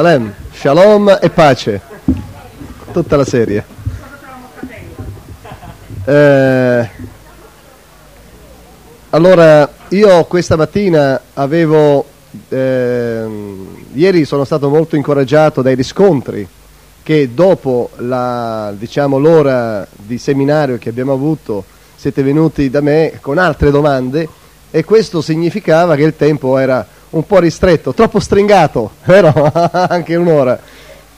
Salem, shalom e pace. Tutta la serie. Eh, allora, io questa mattina avevo, ehm, ieri sono stato molto incoraggiato dai riscontri che dopo la, diciamo, l'ora di seminario che abbiamo avuto siete venuti da me con altre domande e questo significava che il tempo era un po' ristretto, troppo stringato, vero? Anche un'ora.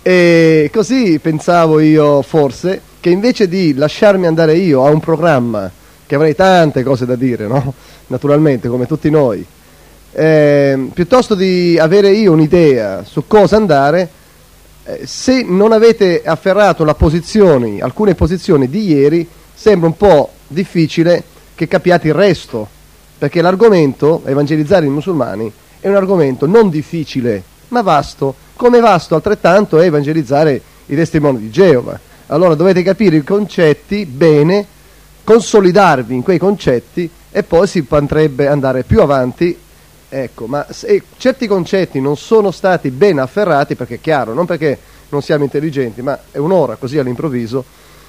E così pensavo io forse che invece di lasciarmi andare io a un programma, che avrei tante cose da dire, no? naturalmente, come tutti noi, eh, piuttosto di avere io un'idea su cosa andare, eh, se non avete afferrato posizioni, alcune posizioni di ieri, sembra un po' difficile che capiate il resto, perché l'argomento, evangelizzare i musulmani, è un argomento non difficile, ma vasto, come vasto altrettanto è evangelizzare i testimoni di Geova. Allora dovete capire i concetti bene, consolidarvi in quei concetti e poi si potrebbe andare più avanti. Ecco, ma se certi concetti non sono stati ben afferrati, perché è chiaro, non perché non siamo intelligenti, ma è un'ora così all'improvviso,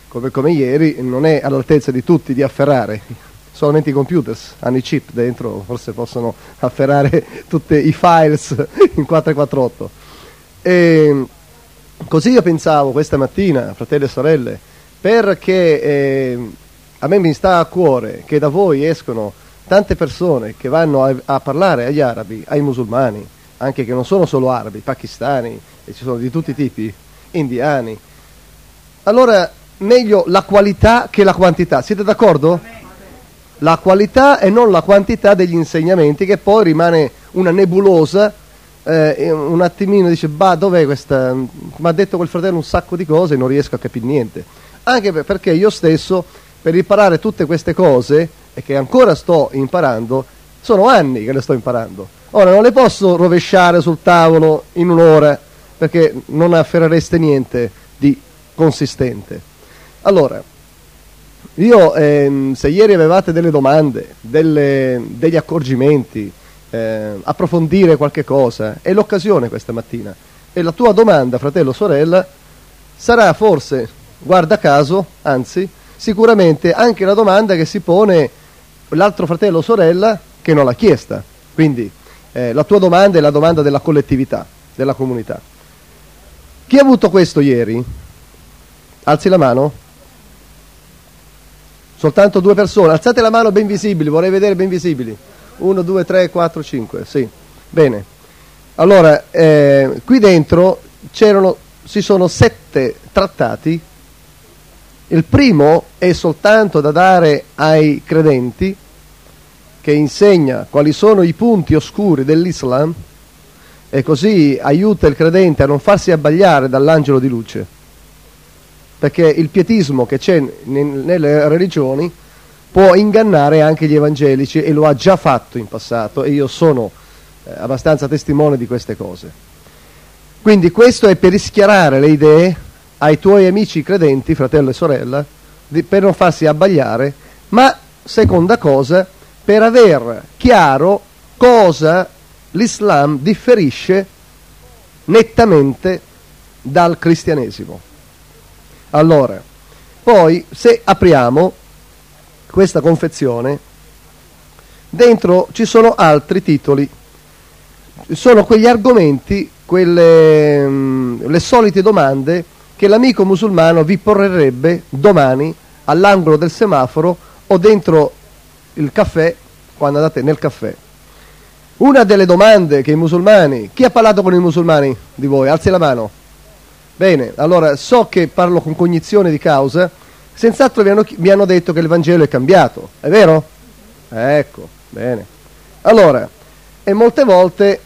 come, come ieri, non è all'altezza di tutti di afferrare. Solamente i computers hanno i chip dentro, forse possono afferrare tutti i files in 448. E così io pensavo questa mattina, fratelli e sorelle, perché eh, a me mi sta a cuore che da voi escono tante persone che vanno a, a, parlare agli arabi, ai musulmani, anche che non sono solo arabi, pakistani, e ci sono di tutti i tipi, indiani. Allora meglio la qualità che la quantità. Siete d'accordo? La qualità e non la quantità degli insegnamenti, che poi rimane una nebulosa. Eh, un attimino dice, bah, dov'è questa? Mi ha detto quel fratello un sacco di cose e non riesco a capire niente. Anche perché io stesso, per imparare tutte queste cose, e che ancora sto imparando, sono anni che le sto imparando. Ora non le posso rovesciare sul tavolo in un'ora, perché non afferrereste niente di consistente. Allora, io ehm, se ieri avevate delle domande, delle, degli accorgimenti, eh, approfondire qualche cosa, è l'occasione questa mattina. E la tua domanda, fratello o sorella, sarà forse, guarda caso, anzi, sicuramente anche la domanda che si pone l'altro fratello o sorella che non l'ha chiesta. Quindi eh, la tua domanda è la domanda della collettività, della comunità. Chi ha avuto questo ieri? Alzi la mano. Soltanto due persone. Alzate la mano ben visibili, vorrei vedere ben visibili. Uno, due, tre, quattro, cinque. Sì. Bene. Allora, eh, qui dentro c'erano, ci sono sette trattati. Il primo è soltanto da dare ai credenti, che insegna quali sono i punti oscuri dell'Islam e così aiuta il credente a non farsi abbagliare dall'angelo di luce perché il pietismo che c'è nelle religioni può ingannare anche gli evangelici e lo ha già fatto in passato e io sono eh, abbastanza testimone di queste cose. Quindi questo è per rischiarare le idee ai tuoi amici credenti, fratello e sorella, di, per non farsi abbagliare, ma seconda cosa, per aver chiaro cosa l'Islam differisce nettamente dal cristianesimo. Allora, poi se apriamo questa confezione, dentro ci sono altri titoli, sono quegli argomenti, quelle mh, le solite domande che l'amico musulmano vi porrerebbe domani all'angolo del semaforo o dentro il caffè quando andate nel caffè. Una delle domande che i musulmani, chi ha parlato con i musulmani di voi? Alzi la mano. Bene, allora so che parlo con cognizione di causa, senz'altro mi hanno, mi hanno detto che il Vangelo è cambiato, è vero? Ecco, bene. Allora, e molte volte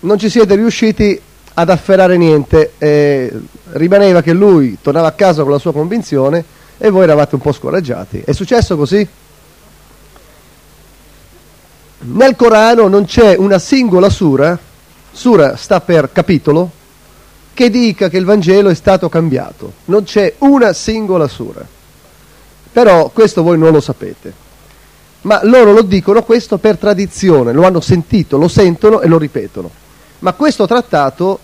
non ci siete riusciti ad afferrare niente, eh, rimaneva che lui tornava a casa con la sua convinzione e voi eravate un po' scoraggiati. È successo così? Nel Corano non c'è una singola sura, sura sta per capitolo, che dica che il Vangelo è stato cambiato. Non c'è una singola sura. Però questo voi non lo sapete. Ma loro lo dicono questo per tradizione, lo hanno sentito, lo sentono e lo ripetono. Ma questo trattato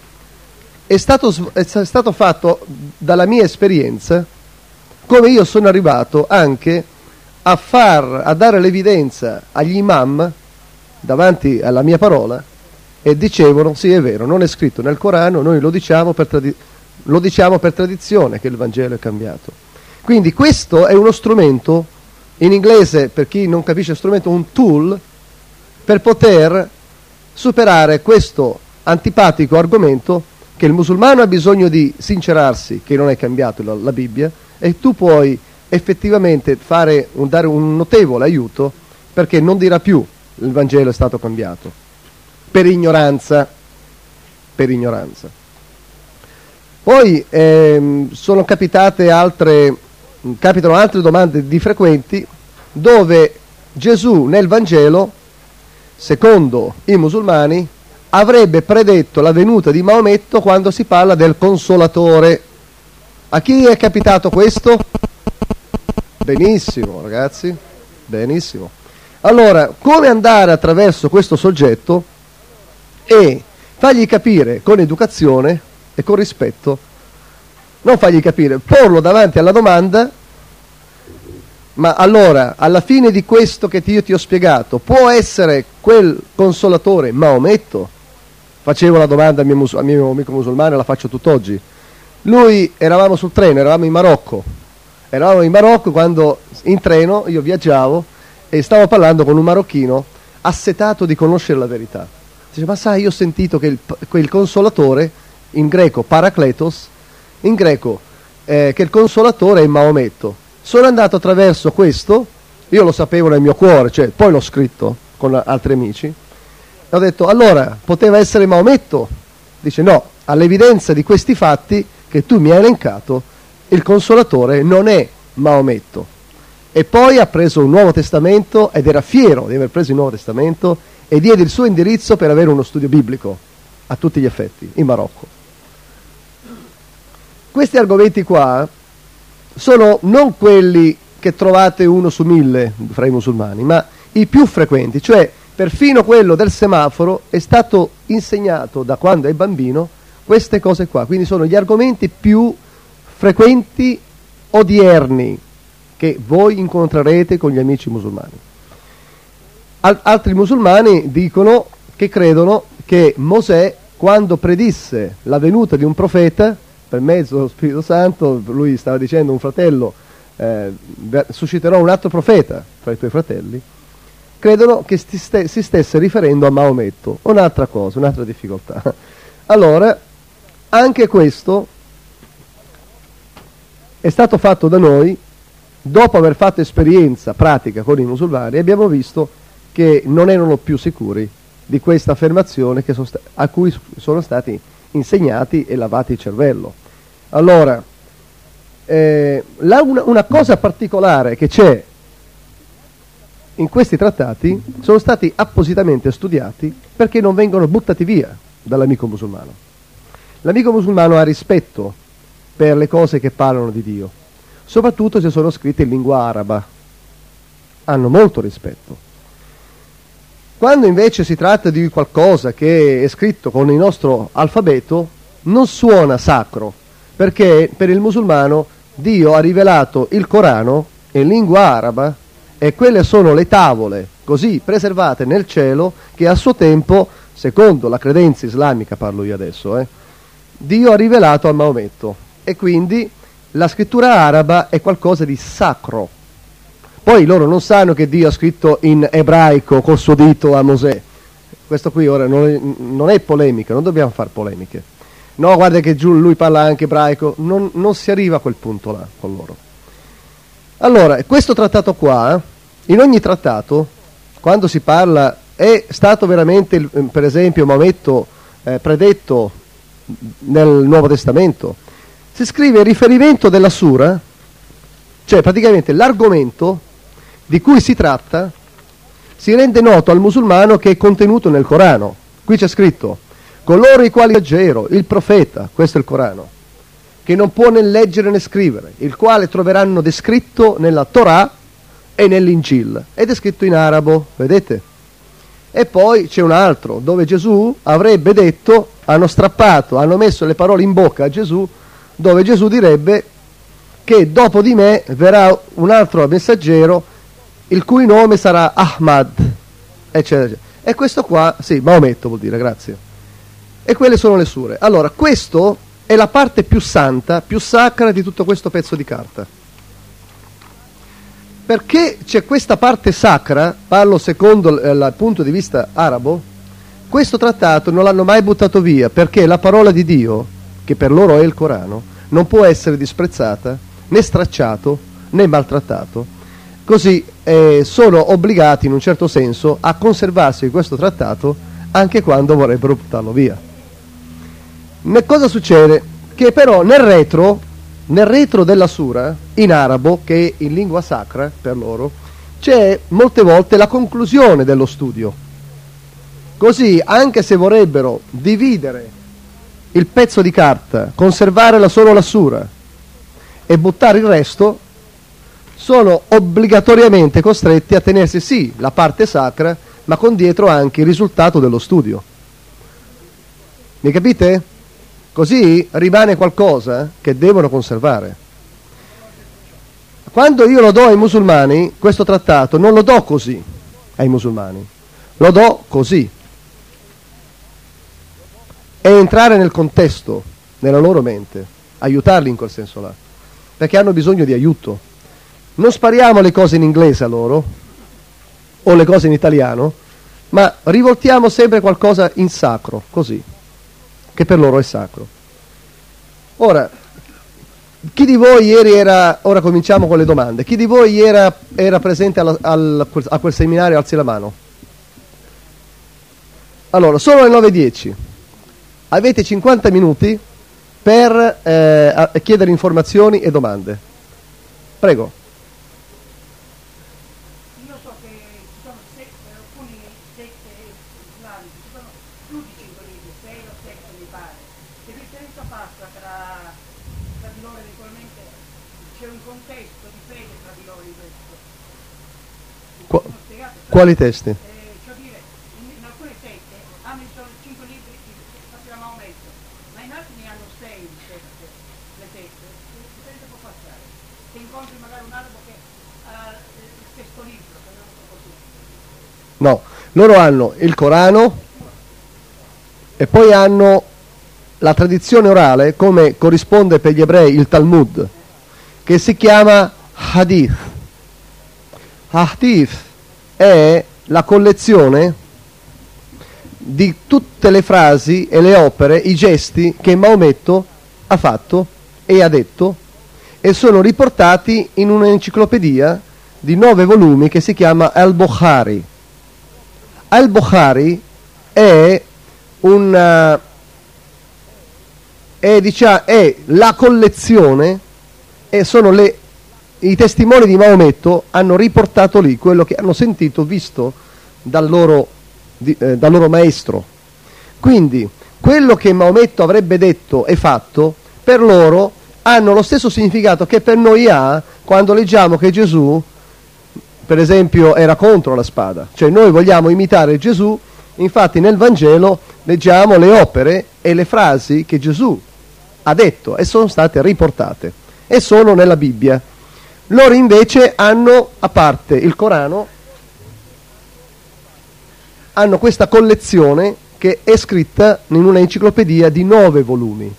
è stato, è stato fatto dalla mia esperienza come io sono arrivato anche a, far, a dare l'evidenza agli imam davanti alla mia parola e dicevano sì è vero, non è scritto nel Corano, noi lo diciamo per, tradi- lo diciamo per tradizione che il Vangelo è cambiato. Quindi questo è uno strumento, in inglese per chi non capisce strumento, un tool per poter superare questo antipatico argomento che il musulmano ha bisogno di sincerarsi che non è cambiato la, la Bibbia e tu puoi effettivamente un, dare un notevole aiuto perché non dirà più il Vangelo è stato cambiato per ignoranza per ignoranza poi ehm, sono capitate altre capitano altre domande di frequenti dove Gesù nel Vangelo secondo i musulmani avrebbe predetto la venuta di Maometto quando si parla del consolatore a chi è capitato questo? Benissimo, ragazzi, benissimo. Allora, come andare attraverso questo soggetto e fargli capire con educazione e con rispetto, non fargli capire, porlo davanti alla domanda, ma allora, alla fine di questo che io ti ho spiegato, può essere quel consolatore Maometto? Facevo la domanda al mio, mus- al mio amico musulmano e la faccio tutt'oggi. Lui, eravamo sul treno, eravamo in Marocco, Eravamo in Marocco quando in treno io viaggiavo e stavo parlando con un marocchino assetato di conoscere la verità. Dice, ma sai, io ho sentito che il, quel consolatore, in greco paracletos, in greco eh, che il consolatore è Maometto. Sono andato attraverso questo, io lo sapevo nel mio cuore, cioè, poi l'ho scritto con altri amici, ho detto, allora, poteva essere Maometto? Dice, no, all'evidenza di questi fatti che tu mi hai elencato, il consolatore non è Maometto. E poi ha preso un Nuovo Testamento ed era fiero di aver preso il Nuovo Testamento e diede il suo indirizzo per avere uno studio biblico a tutti gli effetti in Marocco. Questi argomenti qua sono non quelli che trovate uno su mille fra i musulmani, ma i più frequenti, cioè perfino quello del semaforo è stato insegnato da quando è bambino queste cose qua, quindi sono gli argomenti più frequenti odierni che voi incontrerete con gli amici musulmani. Al- altri musulmani dicono che credono che Mosè, quando predisse la venuta di un profeta, per mezzo dello Spirito Santo, lui stava dicendo un fratello, eh, susciterò un altro profeta fra i tuoi fratelli, credono che si, si stesse riferendo a Maometto. Un'altra cosa, un'altra difficoltà. Allora, anche questo è stato fatto da noi dopo aver fatto esperienza pratica con i musulmani abbiamo visto che non erano più sicuri di questa affermazione a cui sono stati insegnati e lavati il cervello. Allora, eh, una, una cosa particolare che c'è in questi trattati sono stati appositamente studiati perché non vengono buttati via dall'amico musulmano. L'amico musulmano ha rispetto per le cose che parlano di Dio, soprattutto se sono scritte in lingua araba. Hanno molto rispetto. Quando invece si tratta di qualcosa che è scritto con il nostro alfabeto, non suona sacro, perché per il musulmano Dio ha rivelato il Corano in lingua araba e quelle sono le tavole così preservate nel cielo che a suo tempo, secondo la credenza islamica parlo io adesso, eh, Dio ha rivelato a Maometto e quindi la scrittura araba è qualcosa di sacro. Poi loro non sanno che Dio ha scritto in ebraico col suo dito a Mosè. Questo qui ora non è, non è polemica, non dobbiamo fare polemiche. No, guarda che giù lui parla anche ebraico, non, non si arriva a quel punto là con loro. Allora, questo trattato qua, in ogni trattato, quando si parla, è stato veramente, per esempio, Maometto eh, predetto nel Nuovo Testamento, si scrive il riferimento della sura, cioè praticamente l'argomento di cui si tratta, si rende noto al musulmano che è contenuto nel Corano. Qui c'è scritto, coloro i quali leggero, il profeta, questo è il Corano, che non può né leggere né scrivere, il quale troveranno descritto nella Torah e nell'Incil. È descritto in arabo, vedete? E poi c'è un altro dove Gesù avrebbe detto, hanno strappato, hanno messo le parole in bocca a Gesù, dove Gesù direbbe che dopo di me verrà un altro messaggero il cui nome sarà Ahmad, eccetera, eccetera. E questo qua, sì, Maometto vuol dire, grazie. E quelle sono le sure. Allora, questo è la parte più santa, più sacra di tutto questo pezzo di carta. Perché c'è questa parte sacra, parlo secondo eh, il punto di vista arabo, questo trattato non l'hanno mai buttato via, perché la parola di Dio, che per loro è il Corano, non può essere disprezzata, né stracciato, né maltrattato. Così eh, sono obbligati in un certo senso a conservarsi questo trattato anche quando vorrebbero buttarlo via. Ne cosa succede? Che però nel retro nel retro della sura, in arabo, che è in lingua sacra per loro, c'è molte volte la conclusione dello studio. Così, anche se vorrebbero dividere il pezzo di carta, conservare solo la sura e buttare il resto, sono obbligatoriamente costretti a tenersi sì la parte sacra, ma con dietro anche il risultato dello studio. Mi capite? Così rimane qualcosa che devono conservare. Quando io lo do ai musulmani, questo trattato, non lo do così ai musulmani, lo do così. È entrare nel contesto, nella loro mente, aiutarli in quel senso là, perché hanno bisogno di aiuto. Non spariamo le cose in inglese a loro, o le cose in italiano, ma rivoltiamo sempre qualcosa in sacro, così che per loro è sacro. Ora, chi di voi ieri era, ora cominciamo con le domande, chi di voi era, era presente al, al, a quel seminario, alzi la mano. Allora, sono le 9.10, avete 50 minuti per eh, chiedere informazioni e domande. Prego. Quali testi? Eh, cioè dire, in, in, alcune sette hanno solo cinque libri che faceva Maometto, ma in altri ne hanno sei teste, le teste. Dipende può passare. Se incontri magari un arabo che ha il stesso libro, così. No, loro hanno il Corano e poi hanno la tradizione orale, come corrisponde per gli ebrei il Talmud, che si chiama Hadith. Hadith è la collezione di tutte le frasi e le opere, i gesti che Maometto ha fatto e ha detto e sono riportati in un'enciclopedia di nove volumi che si chiama Al-Bukhari. Al-Bukhari è, una, è, diciamo, è la collezione e sono le i testimoni di Maometto hanno riportato lì quello che hanno sentito, visto dal loro, di, eh, dal loro maestro. Quindi quello che Maometto avrebbe detto e fatto, per loro hanno lo stesso significato che per noi ha quando leggiamo che Gesù, per esempio, era contro la spada. Cioè noi vogliamo imitare Gesù, infatti nel Vangelo leggiamo le opere e le frasi che Gesù ha detto e sono state riportate e sono nella Bibbia. Loro invece hanno, a parte il Corano, hanno questa collezione che è scritta in una enciclopedia di nove volumi.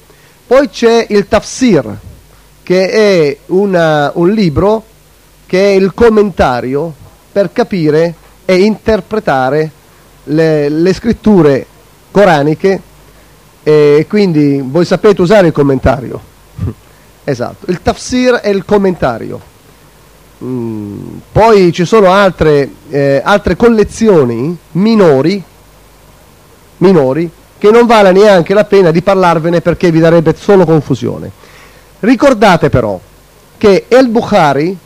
Poi c'è il Tafsir, che è una, un libro che è il commentario per capire e interpretare le, le scritture coraniche e quindi voi sapete usare il commentario. esatto, il Tafsir è il commentario. Mm, poi ci sono altre, eh, altre collezioni minori, minori che non vale neanche la pena di parlarvene perché vi darebbe solo confusione. Ricordate però che El Bukhari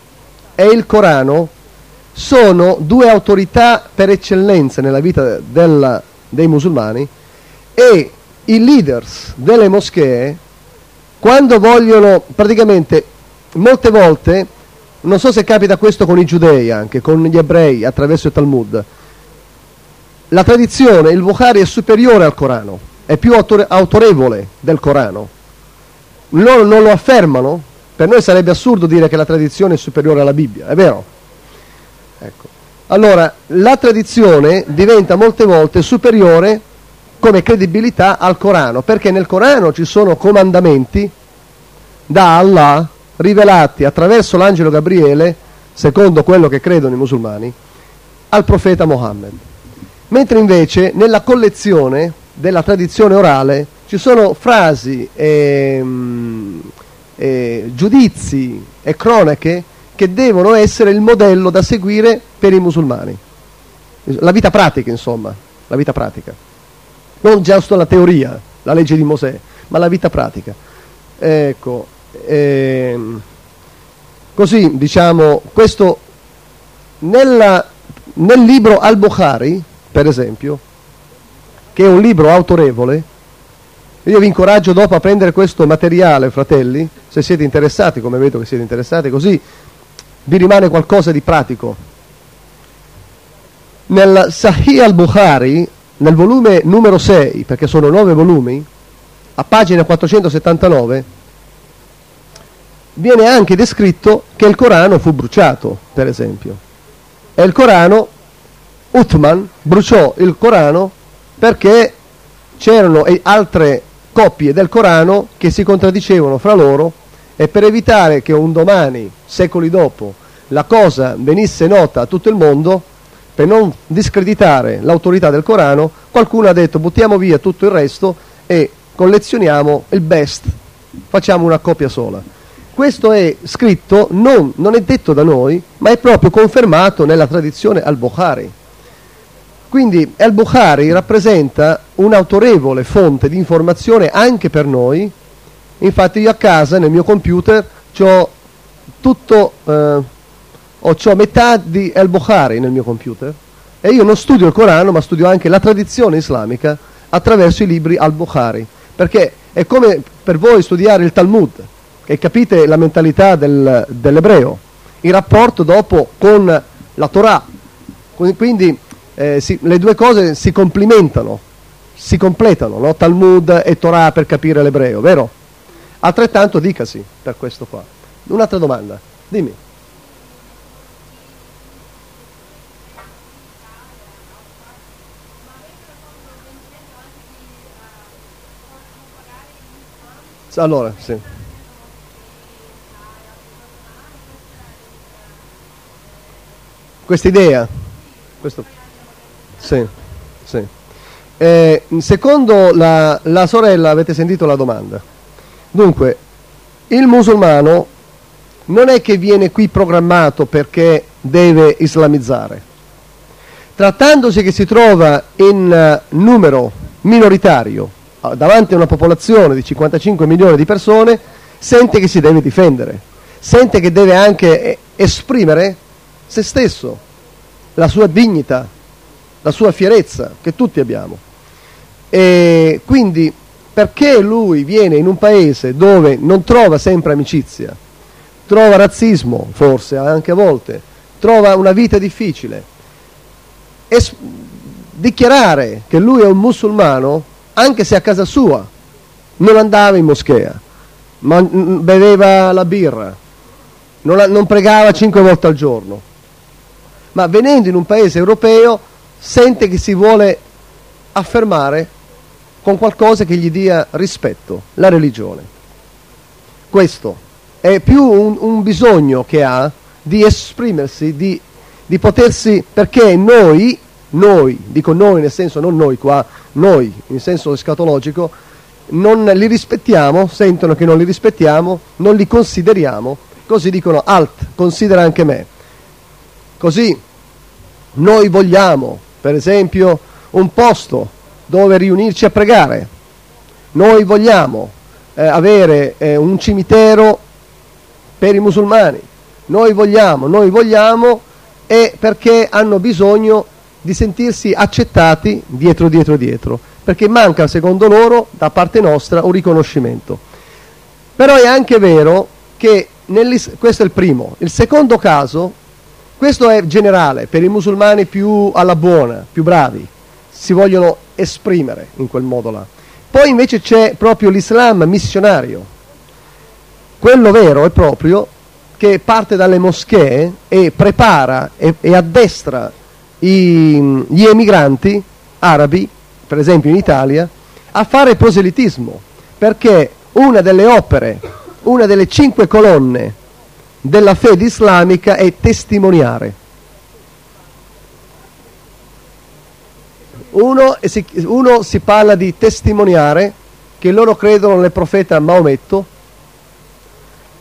e il Corano sono due autorità per eccellenza nella vita della, dei musulmani e i leaders delle moschee quando vogliono praticamente molte volte non so se capita questo con i giudei anche, con gli ebrei attraverso il Talmud. la tradizione, il Bukhari è superiore al Corano, è più autorevole del Corano. Loro non lo affermano, per noi sarebbe assurdo dire che la tradizione è superiore alla Bibbia, è vero? Ecco. Allora, la tradizione diventa molte volte superiore come credibilità al Corano, perché nel Corano ci sono comandamenti da Allah rivelati attraverso l'angelo Gabriele, secondo quello che credono i musulmani, al profeta Mohammed. Mentre invece nella collezione della tradizione orale ci sono frasi, e, e, giudizi e cronache che devono essere il modello da seguire per i musulmani. La vita pratica, insomma, la vita pratica. Non giusto la teoria, la legge di Mosè, ma la vita pratica. Ecco, ehm, così diciamo, questo nella, nel libro Al-Bukhari, per esempio, che è un libro autorevole, io vi incoraggio dopo a prendere questo materiale, fratelli, se siete interessati, come vedo che siete interessati, così vi rimane qualcosa di pratico. Nel Sahih al-Bukhari, nel volume numero 6, perché sono nove volumi, a pagina 479, viene anche descritto che il Corano fu bruciato, per esempio. E il Corano, Uthman bruciò il Corano perché c'erano altre coppie del Corano che si contraddicevano fra loro e per evitare che un domani, secoli dopo, la cosa venisse nota a tutto il mondo, per non discreditare l'autorità del Corano, qualcuno ha detto buttiamo via tutto il resto e collezioniamo il best, facciamo una copia sola. Questo è scritto, non, non è detto da noi, ma è proprio confermato nella tradizione al-Bukhari. Quindi al-Bukhari rappresenta un'autorevole fonte di informazione anche per noi. Infatti io a casa, nel mio computer, ho tutto, eh, ho metà di al-Bukhari nel mio computer e io non studio il Corano, ma studio anche la tradizione islamica attraverso i libri al-Bukhari, perché è come per voi studiare il Talmud, e capite la mentalità del, dell'ebreo, il rapporto dopo con la Torah. Quindi eh, si, le due cose si complementano, si completano, no? Talmud e Torah per capire l'ebreo, vero? Altrettanto dicasi per questo qua. Un'altra domanda, dimmi. Allora, sì. Questa idea? Questo... Sì, sì. Eh, secondo la, la sorella avete sentito la domanda. Dunque, il musulmano non è che viene qui programmato perché deve islamizzare. Trattandosi che si trova in uh, numero minoritario davanti a una popolazione di 55 milioni di persone, sente che si deve difendere, sente che deve anche eh, esprimere se stesso, la sua dignità, la sua fierezza che tutti abbiamo. E quindi perché lui viene in un paese dove non trova sempre amicizia, trova razzismo forse anche a volte, trova una vita difficile, es- dichiarare che lui è un musulmano anche se a casa sua non andava in moschea, ma beveva la birra, non, non pregava cinque volte al giorno, ma venendo in un paese europeo sente che si vuole affermare con qualcosa che gli dia rispetto, la religione. Questo è più un, un bisogno che ha di esprimersi, di, di, potersi, perché noi, noi, dico noi nel senso non noi qua, noi in senso escatologico, non li rispettiamo, sentono che non li rispettiamo, non li consideriamo, così dicono alt, considera anche me. Così noi vogliamo, per esempio, un posto dove riunirci a pregare. Noi vogliamo eh, avere eh, un cimitero per i musulmani. Noi vogliamo, noi vogliamo e perché hanno bisogno di sentirsi accettati dietro, dietro, dietro, perché manca secondo loro da parte nostra un riconoscimento. Però è anche vero che questo è il primo. Il secondo caso questo è generale per i musulmani più alla buona, più bravi. si vogliono esprimere in quel modo là. Poi invece c'è proprio l'Islam missionario, quello vero e proprio che parte dalle moschee e prepara e, e addestra i, gli emigranti arabi, per esempio in Italia, a fare proselitismo, perché una delle opere, una delle cinque colonne della fede islamica è testimoniare. Uno si, uno si parla di testimoniare che loro credono nel profeta Maometto,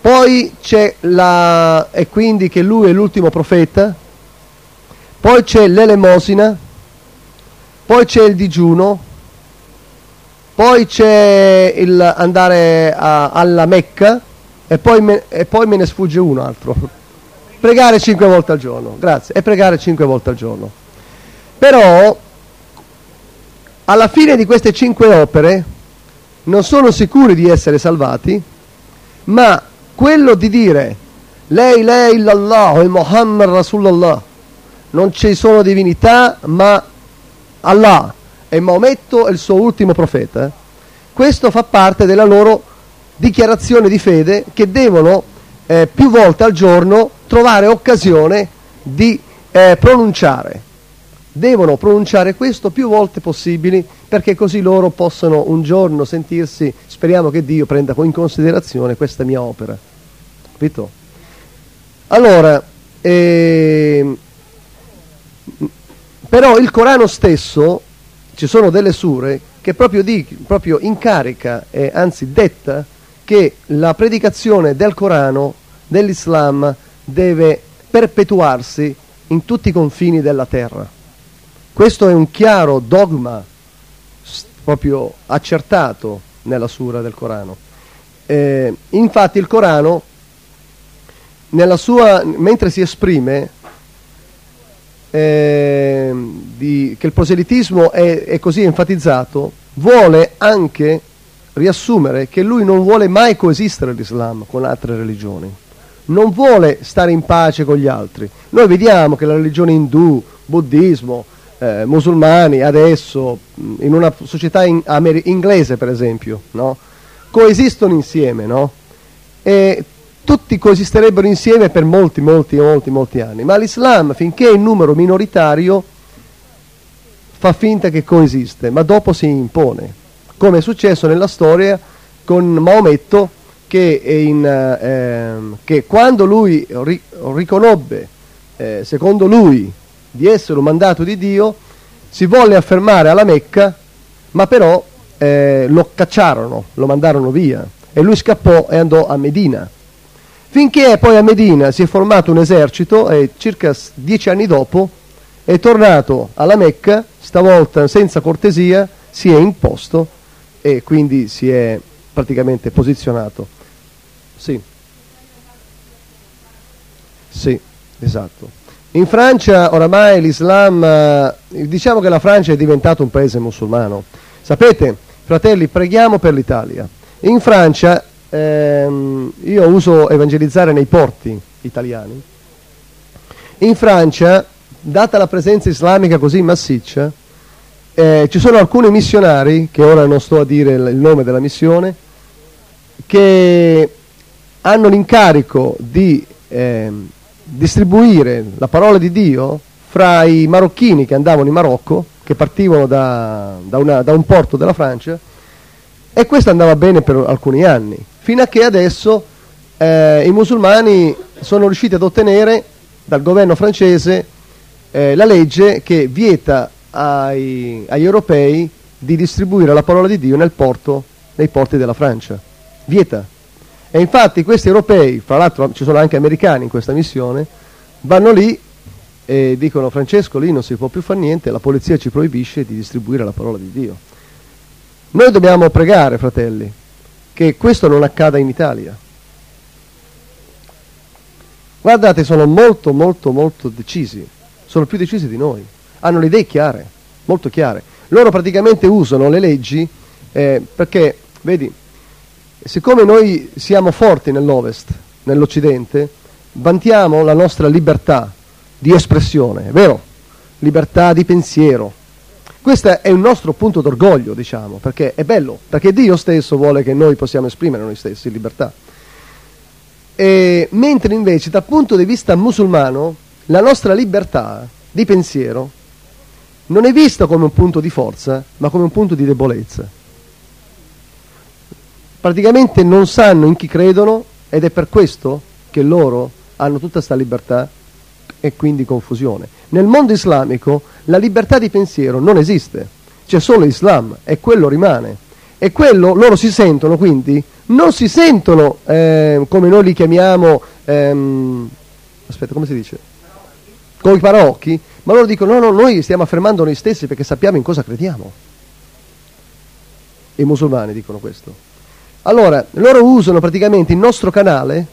poi c'è la... e quindi che lui è l'ultimo profeta, poi c'è l'elemosina, poi c'è il digiuno, poi c'è il andare a, alla Mecca. E poi, me, e poi me ne sfugge un altro. pregare cinque volte al giorno, grazie, e pregare cinque volte al giorno. Però alla fine di queste cinque opere non sono sicuri di essere salvati, ma quello di dire lei, lei, l'Allah e Muhammad Rasulallah, non ci sono divinità, ma Allah e Maometto è il suo ultimo profeta, questo fa parte della loro dichiarazione di fede che devono eh, più volte al giorno trovare occasione di eh, pronunciare. Devono pronunciare questo più volte possibili perché così loro possono un giorno sentirsi, speriamo che Dio prenda in considerazione questa mia opera. Capito? Allora, eh, però il Corano stesso ci sono delle sure che proprio, di, proprio incarica e anzi detta che la predicazione del Corano, dell'Islam, deve perpetuarsi in tutti i confini della terra. Questo è un chiaro dogma proprio accertato nella sura del Corano. Eh, infatti il Corano, sua, mentre si esprime, eh, di, che il proselitismo è, è così enfatizzato, vuole anche riassumere che lui non vuole mai coesistere l'Islam con altre religioni, non vuole stare in pace con gli altri. Noi vediamo che la religione indù, buddismo, eh, musulmani adesso, in una società in, inglese per esempio, no? coesistono insieme, no? E tutti coesisterebbero insieme per molti, molti, molti, molti anni, ma l'Islam finché è in numero minoritario fa finta che coesiste, ma dopo si impone, come è successo nella storia con Maometto che, in, eh, che quando lui ri, riconobbe, eh, secondo lui, di essere un mandato di Dio, si volle affermare alla Mecca, ma però eh, lo cacciarono, lo mandarono via e lui scappò e andò a Medina finché poi a Medina si è formato un esercito e circa dieci anni dopo è tornato alla Mecca, stavolta senza cortesia, si è imposto e quindi si è praticamente posizionato. Sì. Sì, esatto. In Francia oramai l'Islam, eh, diciamo che la Francia è diventato un paese musulmano. Sapete, fratelli, preghiamo per l'Italia. In Francia ehm, io uso evangelizzare nei porti italiani. In Francia, data la presenza islamica così massiccia, eh, ci sono alcuni missionari, che ora non sto a dire il, nome della missione, che hanno l'incarico di eh, distribuire la parola di Dio fra i marocchini che andavano in Marocco, che partivano da, da, una, da un porto della Francia, e questo andava bene per alcuni anni fino a che adesso eh, i musulmani sono riusciti ad ottenere dal governo francese eh, la legge che vieta ai, agli europei di distribuire la parola di Dio nel porto, nei porti della Francia. Vieta. E infatti questi europei, fra l'altro ci sono anche americani in questa missione, vanno lì e dicono Francesco lì non si può più fare niente, la polizia ci proibisce di distribuire la parola di Dio. Noi dobbiamo pregare, fratelli, che questo non accada in Italia. Guardate, sono molto, molto, molto decisi, sono più decisi di noi, hanno le idee chiare, molto chiare. Loro praticamente usano le leggi eh, perché, vedi, siccome noi siamo forti nell'Ovest, nell'Occidente, vantiamo la nostra libertà di espressione, è vero? Libertà di pensiero. Questo è il nostro punto d'orgoglio, diciamo, perché è bello, perché Dio stesso vuole che noi possiamo esprimere noi stessi libertà. E, mentre invece dal punto di vista musulmano la nostra libertà di pensiero non è vista come un punto di forza, ma come un punto di debolezza. Praticamente non sanno in chi credono ed è per questo che loro hanno tutta questa libertà e quindi confusione. Nel mondo islamico la libertà di pensiero non esiste, c'è solo Islam e quello rimane. E quello loro si sentono quindi, non si sentono eh, come noi li chiamiamo, ehm, aspetta come si dice? Con i parocchi, ma loro dicono no, no, noi stiamo affermando noi stessi perché sappiamo in cosa crediamo. I musulmani dicono questo. Allora, loro usano praticamente il nostro canale,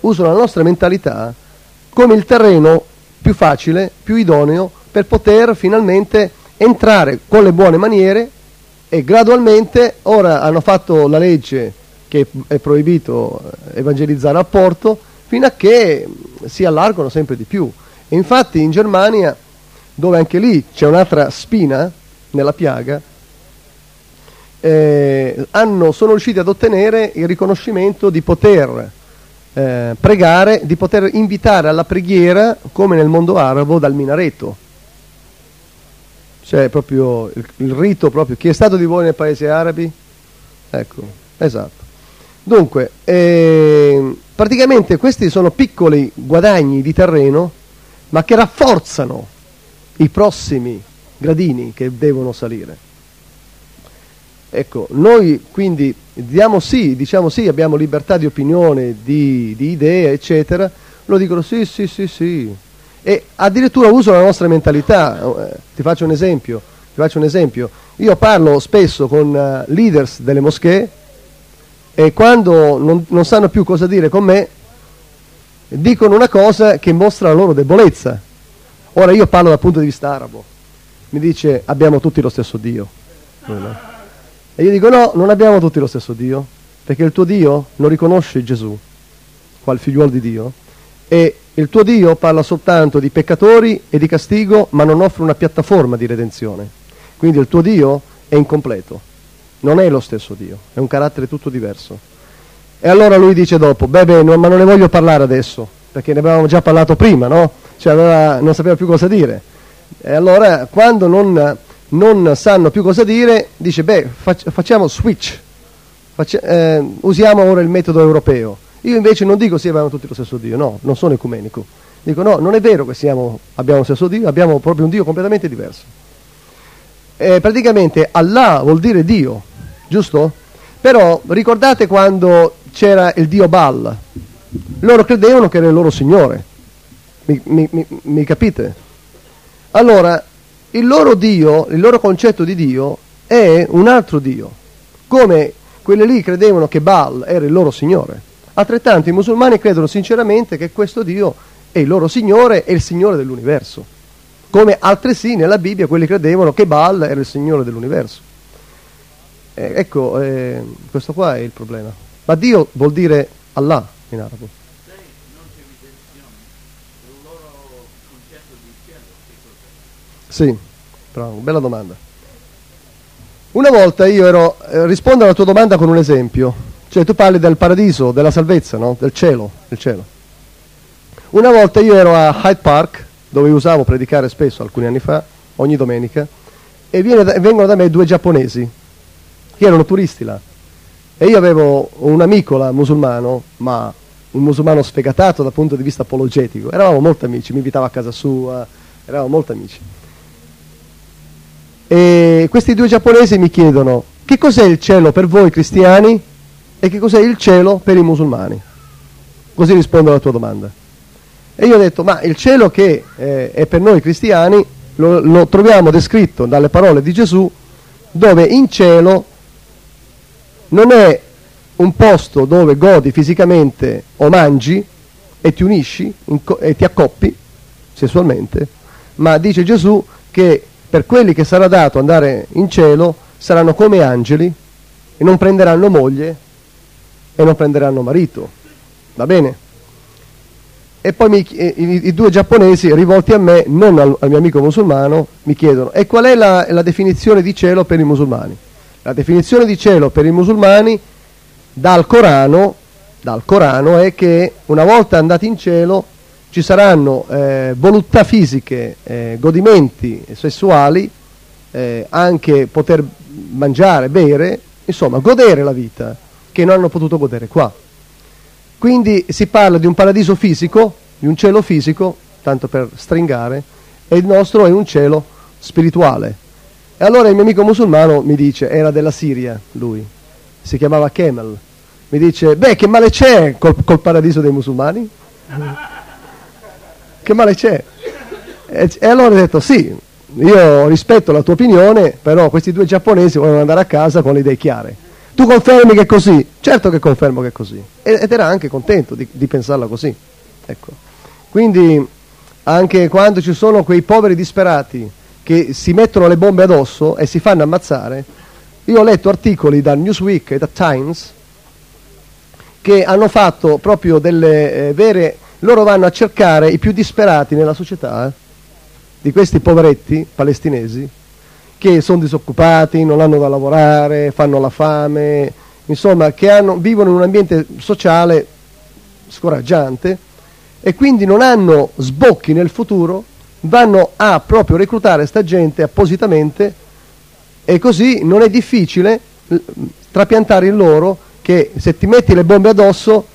usano la nostra mentalità come il terreno più facile, più idoneo per poter finalmente entrare con le buone maniere e gradualmente ora hanno fatto la legge che è proibito eh, evangelizzare a porto fino a che si allargano sempre di più. E infatti in Germania, dove anche lì c'è un'altra spina nella piaga, eh, hanno, sono riusciti ad ottenere il riconoscimento di poter eh, pregare, di poter invitare alla preghiera, come nel mondo arabo, dal minareto. Cioè proprio il, il rito proprio. Chi è stato di voi nei paesi arabi? Ecco, esatto. Dunque, eh, praticamente questi sono piccoli guadagni di terreno, ma che rafforzano i prossimi gradini che devono salire. Ecco, noi quindi diamo sì, diciamo sì, abbiamo libertà di opinione, di, di idee, eccetera, lo dicono sì, sì, sì, sì. E addirittura usano la nostra mentalità. Eh, ti, faccio un esempio, ti faccio un esempio. Io parlo spesso con uh, leaders delle moschee e quando non, non sanno più cosa dire con me, dicono una cosa che mostra la loro debolezza. Ora io parlo dal punto di vista arabo. Mi dice abbiamo tutti lo stesso Dio. No? E io dico no, non abbiamo tutti lo stesso Dio, perché il tuo Dio non riconosce Gesù, qual figliuolo di Dio, e il tuo Dio parla soltanto di peccatori e di castigo, ma non offre una piattaforma di redenzione. Quindi il tuo Dio è incompleto, non è lo stesso Dio, è un carattere tutto diverso. E allora lui dice dopo, beh, beh, no, ma non ne voglio parlare adesso, perché ne avevamo già parlato prima, no? Cioè allora non sapeva più cosa dire. E allora quando non non sanno più cosa dire, dice beh fac- facciamo switch, Faccia- eh, usiamo ora il metodo europeo. Io invece non dico sì abbiamo tutti lo stesso Dio, no, non sono ecumenico. Dico no, non è vero che siamo, abbiamo lo stesso Dio, abbiamo proprio un Dio completamente diverso. Eh, praticamente Allah vuol dire Dio, giusto? Però ricordate quando c'era il Dio Baal? Loro credevano che era il loro Signore. Mi, mi, mi, mi capite? Allora, il loro Dio, il loro concetto di Dio è un altro Dio, come quelli lì credevano che Baal era il loro Signore. Altrettanto i musulmani credono sinceramente che questo Dio è il loro Signore e il Signore dell'universo, come altresì nella Bibbia quelli credevano che Baal era il Signore dell'universo. Eh, ecco, eh, questo qua è il problema. Ma Dio vuol dire Allah in arabo. Sì, bravo, bella domanda. Una volta io ero, eh, rispondo alla tua domanda con un esempio, cioè tu parli del paradiso, della salvezza, no? del cielo, del cielo. Una volta io ero a Hyde Park, dove usavo predicare spesso alcuni anni fa, ogni domenica, e da, vengono da me due giapponesi, che erano turisti là. E io avevo un amico là, musulmano, ma un musulmano sfegatato dal punto di vista apologetico. Eravamo molto amici, mi invitava a casa sua, eravamo molto amici. E questi due giapponesi mi chiedono che cos'è il cielo per voi cristiani e che cos'è il cielo per i musulmani. Così rispondo alla tua domanda. E io ho detto, ma il cielo che eh, è per noi cristiani lo, lo troviamo descritto dalle parole di Gesù, dove in cielo non è un posto dove godi fisicamente o mangi e ti unisci e ti accoppi sessualmente, ma dice Gesù che per quelli che sarà dato andare in cielo saranno come angeli e non prenderanno moglie e non prenderanno marito. Va bene? e poi mi, i, i, due giapponesi rivolti a me, non al, al, mio amico musulmano, mi chiedono e qual è la, la definizione di cielo per i musulmani? La definizione di cielo per i musulmani dal Corano, dal Corano è che una volta andati in cielo ci saranno eh, voluttà fisiche, eh, godimenti sessuali, eh, anche poter mangiare, bere, insomma godere la vita che non hanno potuto godere qua. Quindi si parla di un paradiso fisico, di un cielo fisico, tanto per stringare, e il nostro è un cielo spirituale. E allora il mio amico musulmano mi dice, era della Siria lui, si chiamava Kemal, mi dice, beh che male c'è col, col paradiso dei musulmani? che male c'è? E, e allora ho detto, sì, io rispetto la tua opinione, però questi due giapponesi vogliono andare a casa con le idee chiare. Tu confermi che è così? Certo che confermo che è così. Ed era anche contento di, di pensarla così. Ecco. Quindi anche quando ci sono quei poveri disperati che si mettono le bombe addosso e si fanno ammazzare, io ho letto articoli da Newsweek e da Times che hanno fatto proprio delle eh, vere... Loro vanno a cercare i più disperati nella società, eh, di questi poveretti palestinesi, che sono disoccupati, non hanno da lavorare, fanno la fame, insomma, che hanno, vivono in un ambiente sociale scoraggiante e quindi non hanno sbocchi nel futuro, vanno a proprio reclutare sta gente appositamente e così non è difficile trapiantare in loro che se ti metti le bombe addosso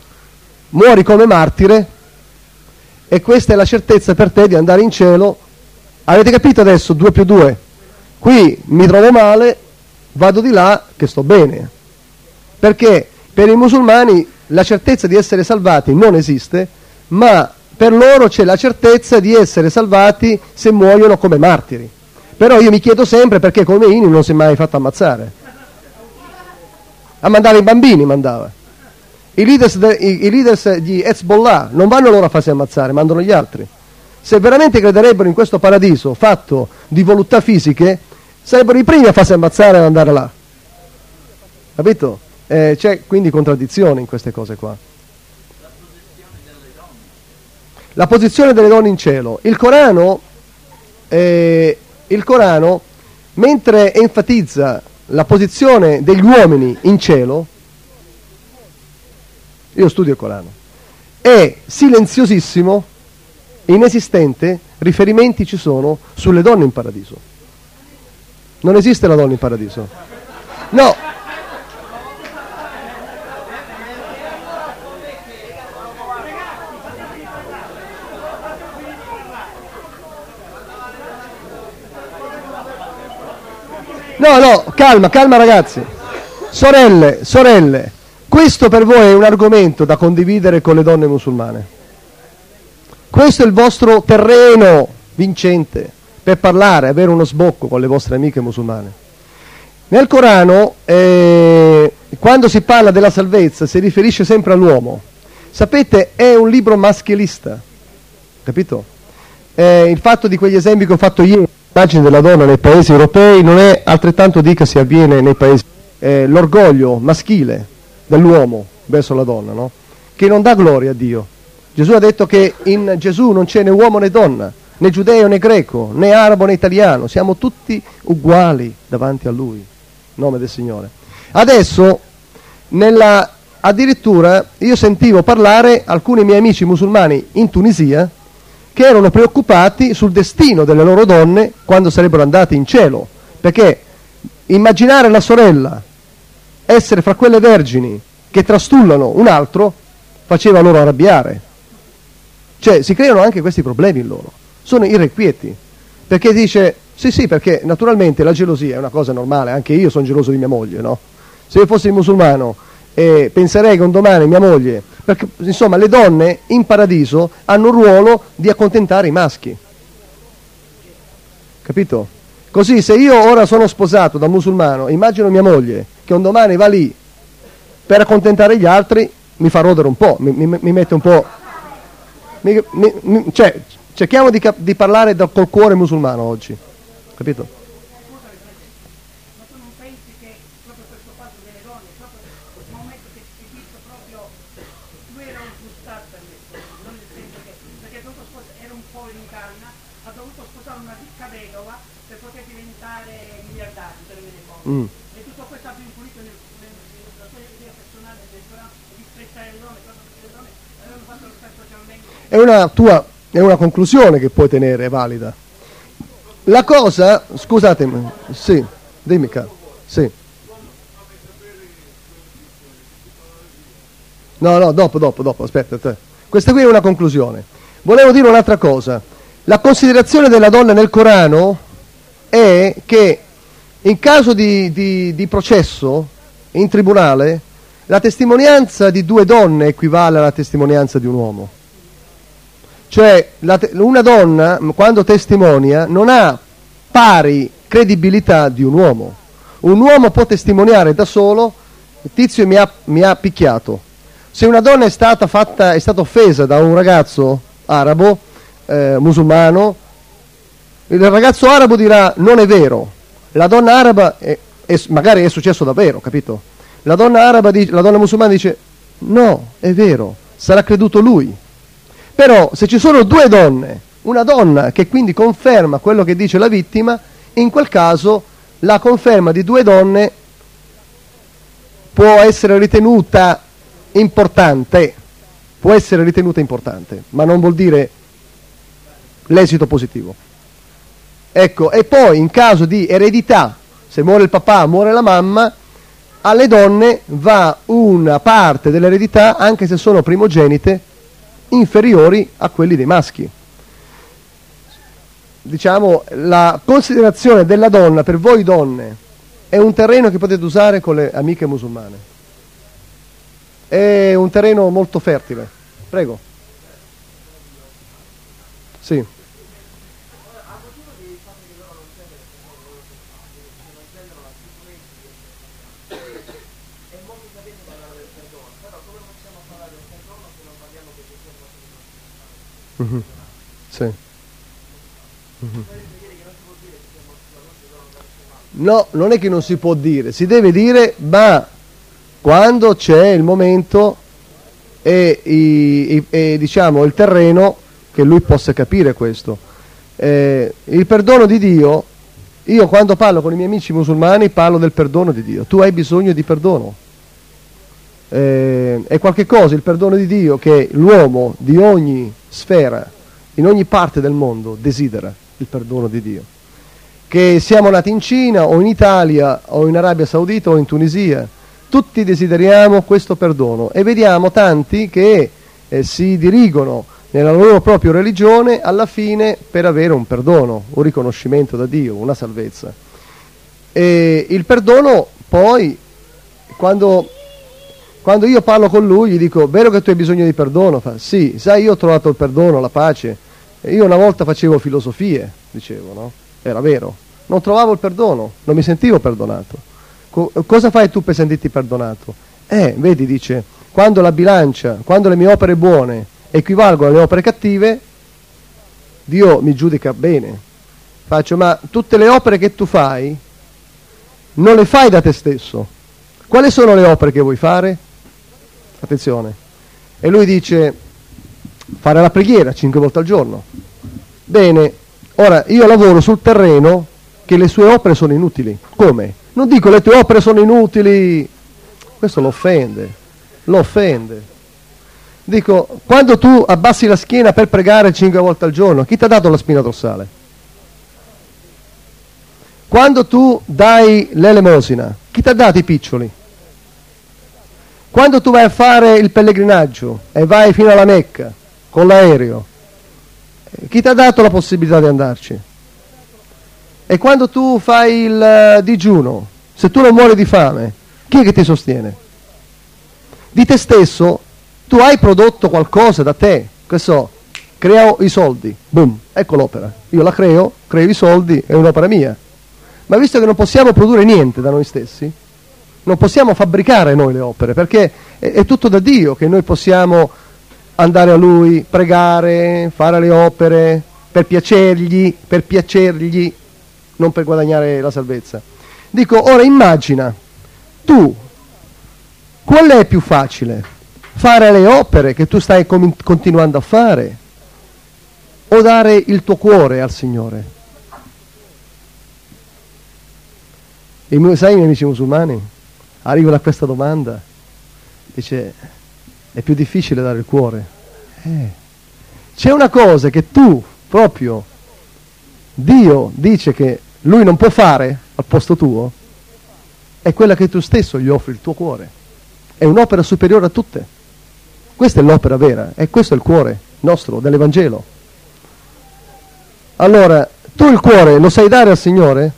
muori come martire e questa è la certezza per te di andare in cielo. Avete capito adesso? 2 più 2 qui mi trovo male, vado di là che sto bene. Perché per i musulmani la certezza di essere salvati non esiste, ma per loro c'è la certezza di essere salvati se muoiono come martiri. Però io mi chiedo sempre perché Khomeini non si è mai fatto ammazzare. A mandare i bambini mandava. I leaders, de, i, i leaders di Hezbollah non vanno loro a farsi ammazzare, mandano gli altri. Se veramente crederebbero in questo paradiso fatto di voluttà fisiche, sarebbero i primi a farsi ammazzare e andare là. Capito? Eh, c'è quindi contraddizione in queste cose qua. La posizione delle donne in cielo. Il Corano, eh, il Corano mentre enfatizza la posizione degli uomini in cielo, io studio il Corano, è silenziosissimo, inesistente, riferimenti ci sono sulle donne in paradiso. Non esiste la donna in paradiso. No. No, no, calma, calma ragazzi. Sorelle, sorelle, questo per voi è un argomento da condividere con le donne musulmane. Questo è il vostro terreno vincente per parlare, avere uno sbocco con le vostre amiche musulmane. Nel Corano, eh, quando si parla della salvezza, si riferisce sempre all'uomo. Sapete, è un libro maschilista, capito? Eh, il fatto di quegli esempi che ho fatto ieri, l'immagine della donna nei paesi europei, non è altrettanto di che si avviene nei paesi... Eh, l'orgoglio maschile dell'uomo verso la donna, no? che non dà gloria a Dio. Gesù ha detto che in Gesù non c'è né uomo né donna, né giudeo né greco, né arabo né italiano, siamo tutti uguali davanti a Lui, nome del Signore. Adesso, nella, addirittura, io sentivo parlare alcuni miei amici musulmani in Tunisia che erano preoccupati sul destino delle loro donne quando sarebbero andate in cielo, perché immaginare la sorella essere fra quelle vergini che trastullano un altro faceva loro arrabbiare. Cioè si creano anche questi problemi in loro sono irrequieti. Perché dice, sì sì, perché naturalmente la gelosia è una cosa normale, anche io sono geloso di mia moglie, no? Se io fossi musulmano eh, penserei che un domani mia moglie, perché insomma le donne in paradiso hanno il ruolo di accontentare i maschi. Capito? Così se io ora sono sposato da musulmano, immagino mia moglie che un domani va lì per accontentare gli altri, mi fa rodere un po', mi, mi, mi mette un po'... Mi, cioè, Cerchiamo di, di parlare da, col cuore musulmano oggi, capito? Calna ha dovuto sposare una ricca vedova per poter diventare miliardario per avere fondi. Mm. E tutto questo ha influito nel, nel, nella sua idea personale del Corano di rispettare le donne, cosa perché le donne avevano fatto lo stesso socialmente. È una tua è una conclusione che puoi tenere, valida. La cosa, scusatemi, sì, dimmi caro, sì. No, no, dopo, dopo, dopo, aspetta. te. Questa qui è una conclusione. Volevo dire un'altra cosa. La considerazione della donna nel Corano è che in caso di, di- di processo in tribunale la testimonianza di due donne equivale alla testimonianza di un uomo. Cioè te- una donna quando testimonia non ha pari credibilità di un uomo. Un uomo può testimoniare da solo, tizio mi ha, mi ha picchiato. Se una donna è stata, fatta, è stata offesa da un ragazzo arabo, eh, musulmano, il ragazzo arabo dirà non è vero, la donna araba, è- è- magari è successo davvero, capito? La donna araba, dice- la donna musulmana dice no, è vero, sarà creduto lui. Però se ci sono due donne, una donna che quindi conferma quello che dice la vittima, in quel caso la conferma di due donne può essere ritenuta importante, può essere ritenuta importante, ma non vuol dire l'esito positivo. Ecco, e poi in caso di eredità, se muore il papà, muore la mamma, alle donne va una parte dell'eredità, anche se sono primogenite, inferiori a quelli dei maschi. Diciamo, la considerazione della donna per voi donne è un terreno che potete usare con le amiche musulmane. È un terreno molto fertile. Prego. Sì. Mhm. Sì. Mhm. No, non è che non si può dire, si deve dire, ma quando c'è il momento e, i- e, diciamo il terreno che lui possa capire questo. Eh, il perdono di Dio, io quando parlo con i miei amici musulmani parlo del perdono di Dio, tu hai bisogno di perdono. Eh, è qualche cosa, il perdono di Dio, che l'uomo di ogni sfera, in ogni parte del mondo, desidera il perdono di Dio. Che siamo nati in Cina o in Italia o in Arabia Saudita o in Tunisia, tutti desideriamo questo perdono e vediamo tanti che eh, si dirigono nella loro propria religione alla fine per avere un perdono, un riconoscimento da Dio, una salvezza. E il perdono poi, quando, quando io parlo con lui, gli dico, vero che tu hai bisogno di perdono? Fa, sì, sai, io ho trovato il perdono, la pace. E io una volta facevo filosofie, dicevo, no? Era vero. Non trovavo il perdono, non mi sentivo perdonato. Co- cosa fai tu per sentirti perdonato? Eh, vedi, dice, quando la bilancia, quando le mie opere buone equivalgono alle opere cattive, Dio mi giudica bene. Faccio, ma tutte le opere che tu fai non le fai da te stesso. Quali sono le opere che vuoi fare? Attenzione. E lui dice, fare la preghiera cinque volte al giorno. Bene, ora io lavoro sul terreno che le sue opere sono inutili. Come? Non dico le tue opere sono inutili, questo lo offende, lo offende. Dico, quando tu abbassi la schiena per pregare cinque volte al giorno, chi ti ha dato la spina dorsale? Quando tu dai l'elemosina, chi ti ha dato i piccioli? Quando tu vai a fare il pellegrinaggio e vai fino alla Mecca con l'aereo, eh, chi ti ha dato la possibilità di andarci? E quando tu fai il eh, digiuno, se tu non muori di fame, chi è che ti sostiene? Di te stesso tu hai prodotto qualcosa da te, che so, creo i soldi, boom, ecco l'opera. Io la creo, creo i soldi, è un'opera mia. Ma visto che non possiamo produrre niente da noi stessi, non possiamo fabbricare noi le opere, perché è, è tutto da Dio che noi possiamo andare a Lui, pregare, fare le opere, per piacergli, per piacergli, non per guadagnare la salvezza. Dico, ora immagina, tu, qual è più facile? Fare le opere che tu stai com- continuando a fare? o dare il tuo cuore al Signore? E sai i miei amici musulmani arrivano a questa domanda, dice è più difficile dare il cuore. Eh. C'è una cosa che tu proprio, Dio dice che lui non può fare al posto tuo, è quella che tu stesso gli offri il tuo cuore. È un'opera superiore a tutte. Questa è l'opera vera e questo è il cuore nostro dell'Evangelo. Allora, tu il cuore lo sai dare al Signore?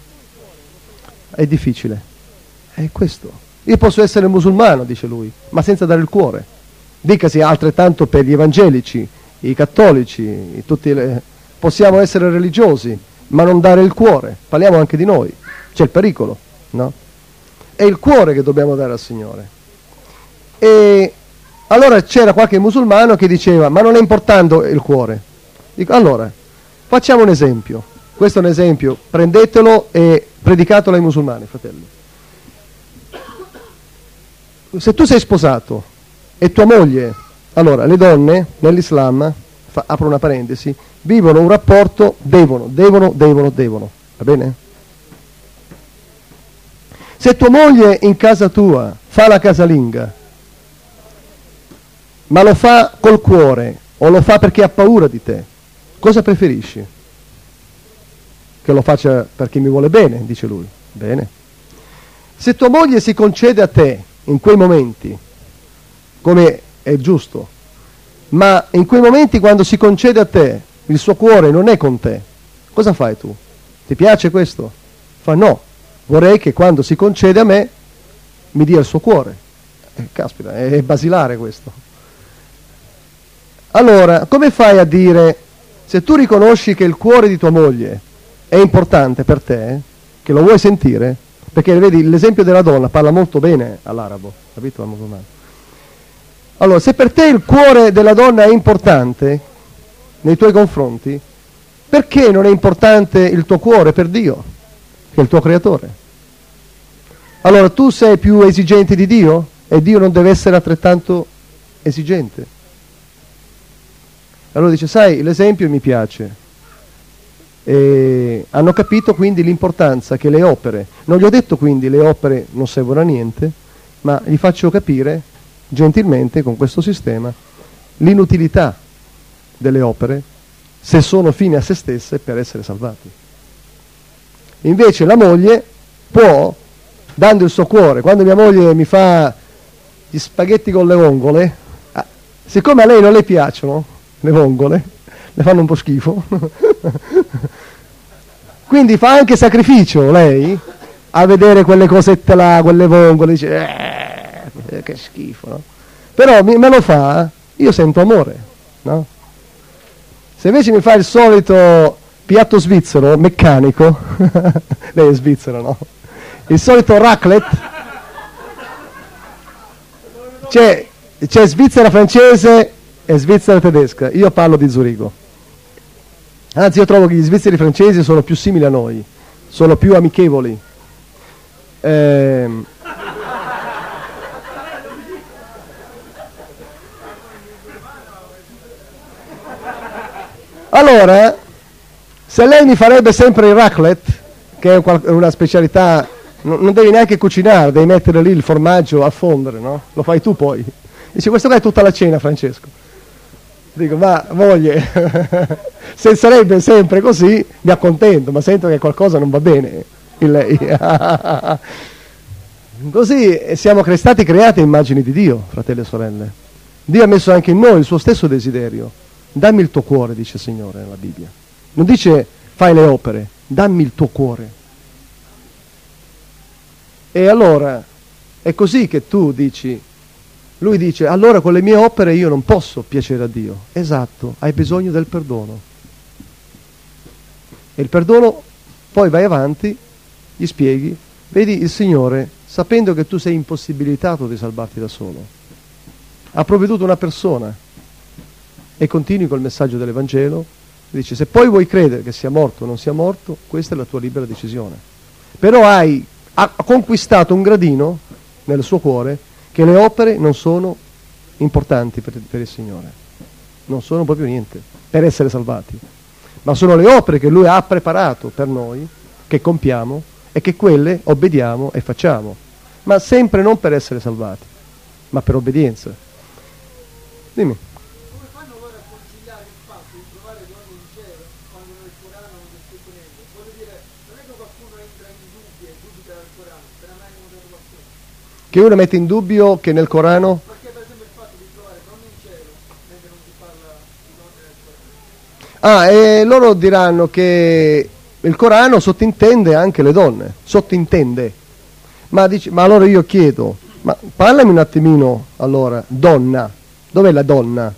È difficile. È questo. Io posso essere musulmano, dice lui, ma senza dare il cuore. Dicasi altrettanto per gli evangelici, i cattolici, tutti le... possiamo essere religiosi, ma non dare il cuore. Parliamo anche di noi. C'è il pericolo, no? È il cuore che dobbiamo dare al Signore. E allora c'era qualche musulmano che diceva, ma non è importante il cuore. Dico, allora, facciamo un esempio. Questo è un esempio, prendetelo e predicatelo ai musulmani, fratelli. Se tu sei sposato e tua moglie, allora le donne nell'Islam, fa, apro una parentesi, vivono un rapporto, devono, devono, devono, devono, va bene? Se tua moglie in casa tua fa la casalinga, ma lo fa col cuore o lo fa perché ha paura di te, cosa preferisci? che lo faccia perché mi vuole bene, dice lui. Bene. Se tua moglie si concede a te in quei momenti, come è giusto, ma in quei momenti quando si concede a te, il suo cuore non è con te, cosa fai tu? Ti piace questo? Fa no, vorrei che quando si concede a me mi dia il suo cuore. Eh, caspita, è basilare questo. Allora, come fai a dire, se tu riconosci che il cuore di tua moglie è importante per te, che lo vuoi sentire, perché vedi l'esempio della donna parla molto bene all'arabo, capito? Allora, se per te il cuore della donna è importante nei tuoi confronti, perché non è importante il tuo cuore per Dio, che è il tuo creatore? Allora tu sei più esigente di Dio e Dio non deve essere altrettanto esigente. Allora dice, sai, l'esempio mi piace, e hanno capito quindi l'importanza che le opere, non gli ho detto quindi le opere non servono a niente, ma gli faccio capire gentilmente con questo sistema l'inutilità delle opere se sono fine a se stesse per essere salvati. Invece la moglie può, dando il suo cuore, quando mia moglie mi fa gli spaghetti con le vongole, ah, siccome a lei non le piacciono le vongole, le fanno un po' schifo. Quindi fa anche sacrificio lei a vedere quelle cosette là, quelle vongole, dice eh, che schifo, no? Però mi, me lo fa, io sento amore, no? Se invece mi fa il solito piatto svizzero, meccanico, lei è svizzero, no? Il solito raclette, c'è, c'è Svizzera francese e Svizzera tedesca, io parlo di Zurigo. Anzi, io trovo che gli svizzeri francesi sono più simili a noi, sono più amichevoli. Eh, allora, se lei mi farebbe sempre il raclette, che è una specialità, non devi neanche cucinare, devi mettere lì il formaggio a fondere, no? Lo fai tu poi. Dice, questo qua è tutta la cena, Francesco. Dico, ma moglie, se sarebbe sempre così mi accontento, ma sento che qualcosa non va bene in lei. così siamo stati creati a immagini di Dio, fratelli e sorelle. Dio ha messo anche in noi il suo stesso desiderio. Dammi il tuo cuore, dice il Signore nella Bibbia. Non dice fai le opere, dammi il tuo cuore. E allora è così che tu dici, lui dice, allora con le mie opere io non posso piacere a Dio. Esatto, hai bisogno del perdono. E il perdono, poi vai avanti, gli spieghi, vedi il Signore, sapendo che tu sei impossibilitato di salvarti da solo, ha provveduto una persona e continui col messaggio dell'Evangelo, dice, se poi vuoi credere che sia morto o non sia morto, questa è la tua libera decisione. Però hai ha conquistato un gradino nel suo cuore che le opere non sono importanti per, per il Signore, non sono proprio niente per essere salvati. ma sono le opere che lui ha preparato per noi, che compiamo e che quelle obbediamo e facciamo, ma sempre non per essere salvati, ma per obbedienza. Dimmi. Come fanno loro a conciliare il fatto di trovare donne in cielo quando nel Corano non è scritto niente? Voglio dire, non è che qualcuno entra in dubbio e dubita del Corano, se ne ha mai notato qualcuno. Che uno mette in dubbio che nel Corano. Ah, e loro diranno che il Corano sottintende anche le donne, sottintende. Ma, dici- ma allora io chiedo, ma parlami un attimino allora, donna, dov'è la donna?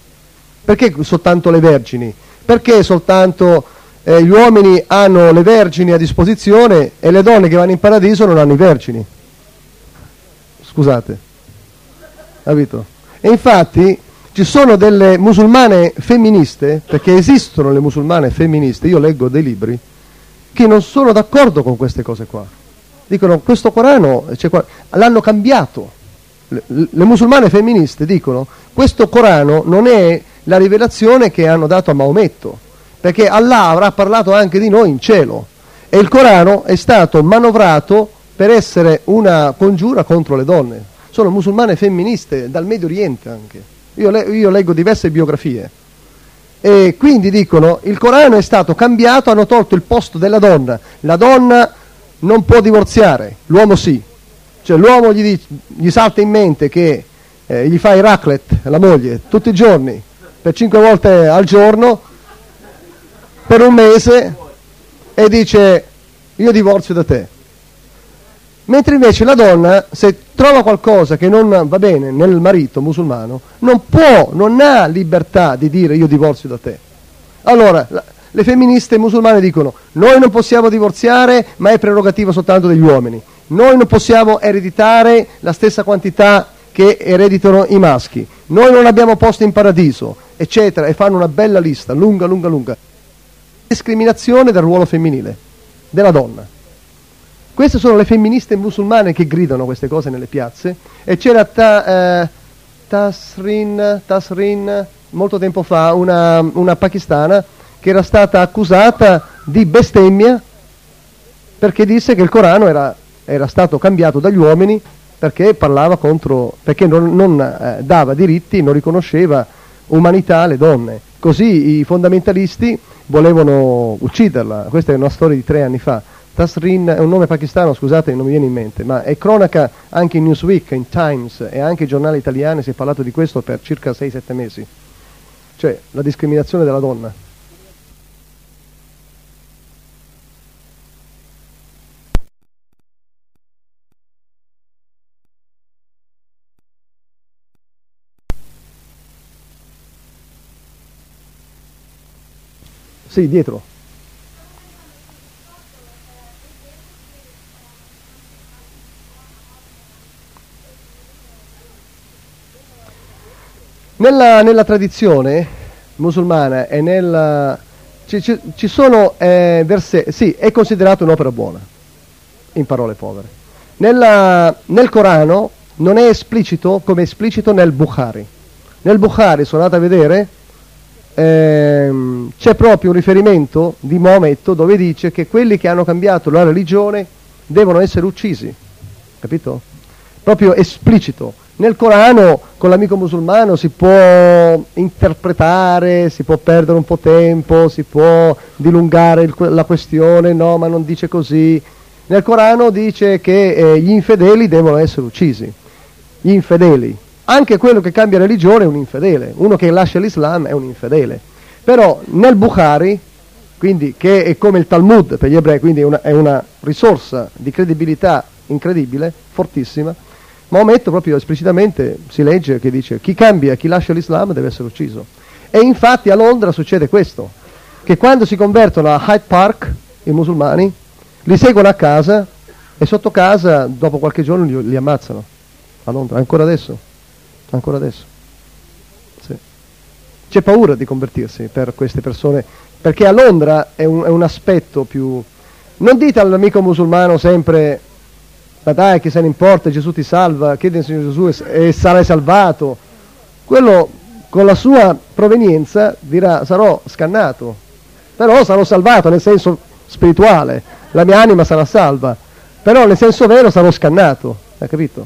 Perché soltanto le vergini? Perché soltanto eh, gli uomini hanno le vergini a disposizione e le donne che vanno in paradiso non hanno i vergini? Scusate, capito? E infatti ci sono delle musulmane femministe, perché esistono le musulmane femministe, io leggo dei libri, che non sono d'accordo con queste cose qua. Dicono questo Corano qua- l'hanno cambiato. Le, le musulmane femministe dicono questo Corano non è la rivelazione che hanno dato a Maometto, perché Allah avrà parlato anche di noi in cielo e il Corano è stato manovrato per essere una congiura contro le donne. Sono musulmane femministe dal Medio Oriente anche. Io, le- io leggo diverse biografie. E quindi dicono il Corano è stato cambiato, hanno tolto il posto della donna. La donna non può divorziare, l'uomo sì. Cioè l'uomo gli, gli salta in mente che eh, gli fa i raclette, la moglie, tutti i giorni, per cinque volte al giorno, per un mese, e dice io divorzio da te. Mentre invece la donna, se trova qualcosa che non va bene nel marito musulmano, non può, non ha libertà di dire io divorzio da te. Allora, la- le femministe musulmane dicono noi non possiamo divorziare, ma è prerogativa soltanto degli uomini. Noi non possiamo ereditare la stessa quantità che ereditano i maschi. Noi non abbiamo posto in paradiso, eccetera, e fanno una bella lista, lunga, lunga, lunga. Discriminazione del ruolo femminile, della donna. Queste sono le femministe musulmane che gridano queste cose nelle piazze e c'era ta- eh, Tasrin, Tasrin molto tempo fa, una, una pakistana che era stata accusata di bestemmia perché disse che il Corano era, era stato cambiato dagli uomini perché parlava contro, perché non, non, eh, dava diritti, non riconosceva umanità alle donne. Così i fondamentalisti volevano ucciderla, questa è una storia di tre anni fa. Tasrin è un nome pakistano, scusate, non mi viene in mente, ma è cronaca anche in Newsweek, in Times e anche i giornali italiani si è parlato di questo per circa 6-7 mesi. Cioè la discriminazione della donna. Sì, dietro. Nella, nella tradizione musulmana e nella, ci, ci- ci sono eh, versetti, sì, è considerato un'opera buona, in parole povere. Nella- nel Corano non è esplicito come è esplicito nel Bukhari. Nel Bukhari, sono andato a vedere, ehm, c'è proprio un riferimento di Maometto dove dice che quelli che hanno cambiato la religione devono essere uccisi, capito? Proprio esplicito. Nel Corano con l'amico musulmano si può interpretare, si può perdere un po' tempo, si può dilungare il- la questione, no, ma non dice così. Nel Corano dice che eh, gli infedeli devono essere uccisi. Gli infedeli. Anche quello che cambia religione è un infedele. Uno che lascia l'Islam è un infedele. Però nel Bukhari, quindi, che è come il Talmud per gli ebrei, quindi una, è una risorsa di credibilità incredibile, fortissima, Maometto proprio esplicitamente si legge che dice chi cambia, chi lascia l'Islam deve essere ucciso. E infatti a Londra succede questo, che quando si convertono a Hyde Park i musulmani, li seguono a casa e sotto casa dopo qualche giorno li, li ammazzano. A Londra, ancora adesso. Ancora adesso. Sì. C'è paura di convertirsi per queste persone, perché a Londra è un, è un aspetto più... Non dite all'amico musulmano sempre ma dai che se ne importa, Gesù ti salva, chiedi al Signore Gesù e, e sarai salvato. Quello con la sua provenienza dirà sarò scannato, però sarò salvato nel senso spirituale, la mia anima sarà salva, però nel senso vero sarò scannato, hai capito?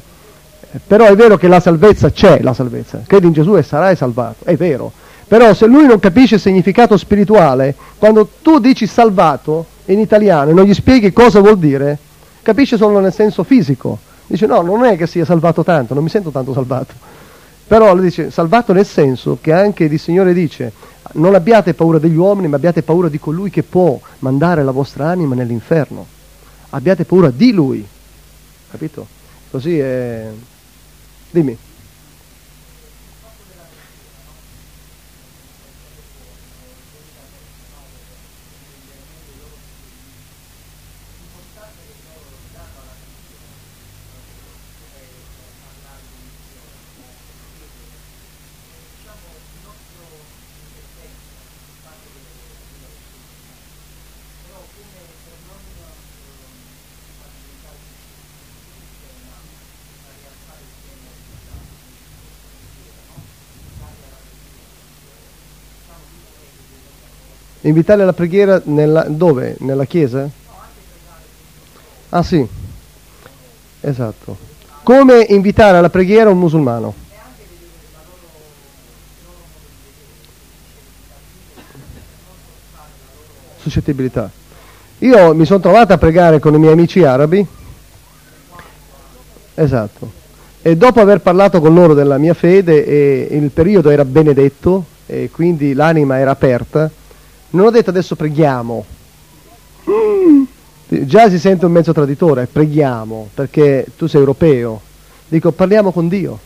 Eh, Però è vero che la salvezza c'è, la salvezza, credi in Gesù e sarai salvato, è vero. Però se lui non capisce il significato spirituale, quando tu dici salvato in italiano e non gli spieghi cosa vuol dire, capisce solo nel senso fisico. Dice no, non è che sia salvato tanto, non mi sento tanto salvato. Però lui dice salvato nel senso che anche il Signore dice non abbiate paura degli uomini, ma abbiate paura di colui che può mandare la vostra anima nell'inferno. Abbiate paura di lui. Capito? Così è... Dimmi. Invitare alla preghiera nella, dove? Nella chiesa? Ah sì, esatto. Come invitare alla preghiera un musulmano? Suscettibilità. Io mi sono trovato a pregare con i miei amici arabi. Esatto. E dopo aver parlato con loro della mia fede, e il periodo era benedetto, e quindi l'anima era aperta, non ho detto adesso preghiamo. Già si sente un mezzo traditore, preghiamo, perché tu sei europeo. Dico parliamo con Dio.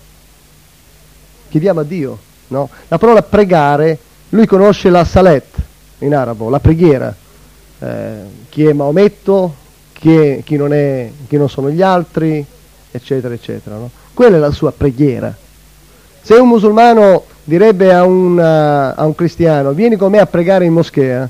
Chiediamo a Dio. No? La parola pregare, lui conosce la salet in arabo, la preghiera. Eh, chi è Maometto, chi, è, chi, non è, chi, non sono gli altri, eccetera, eccetera. No? Quella è la sua preghiera. Se un musulmano direbbe a un, uh, a un, cristiano, vieni con me a pregare in moschea,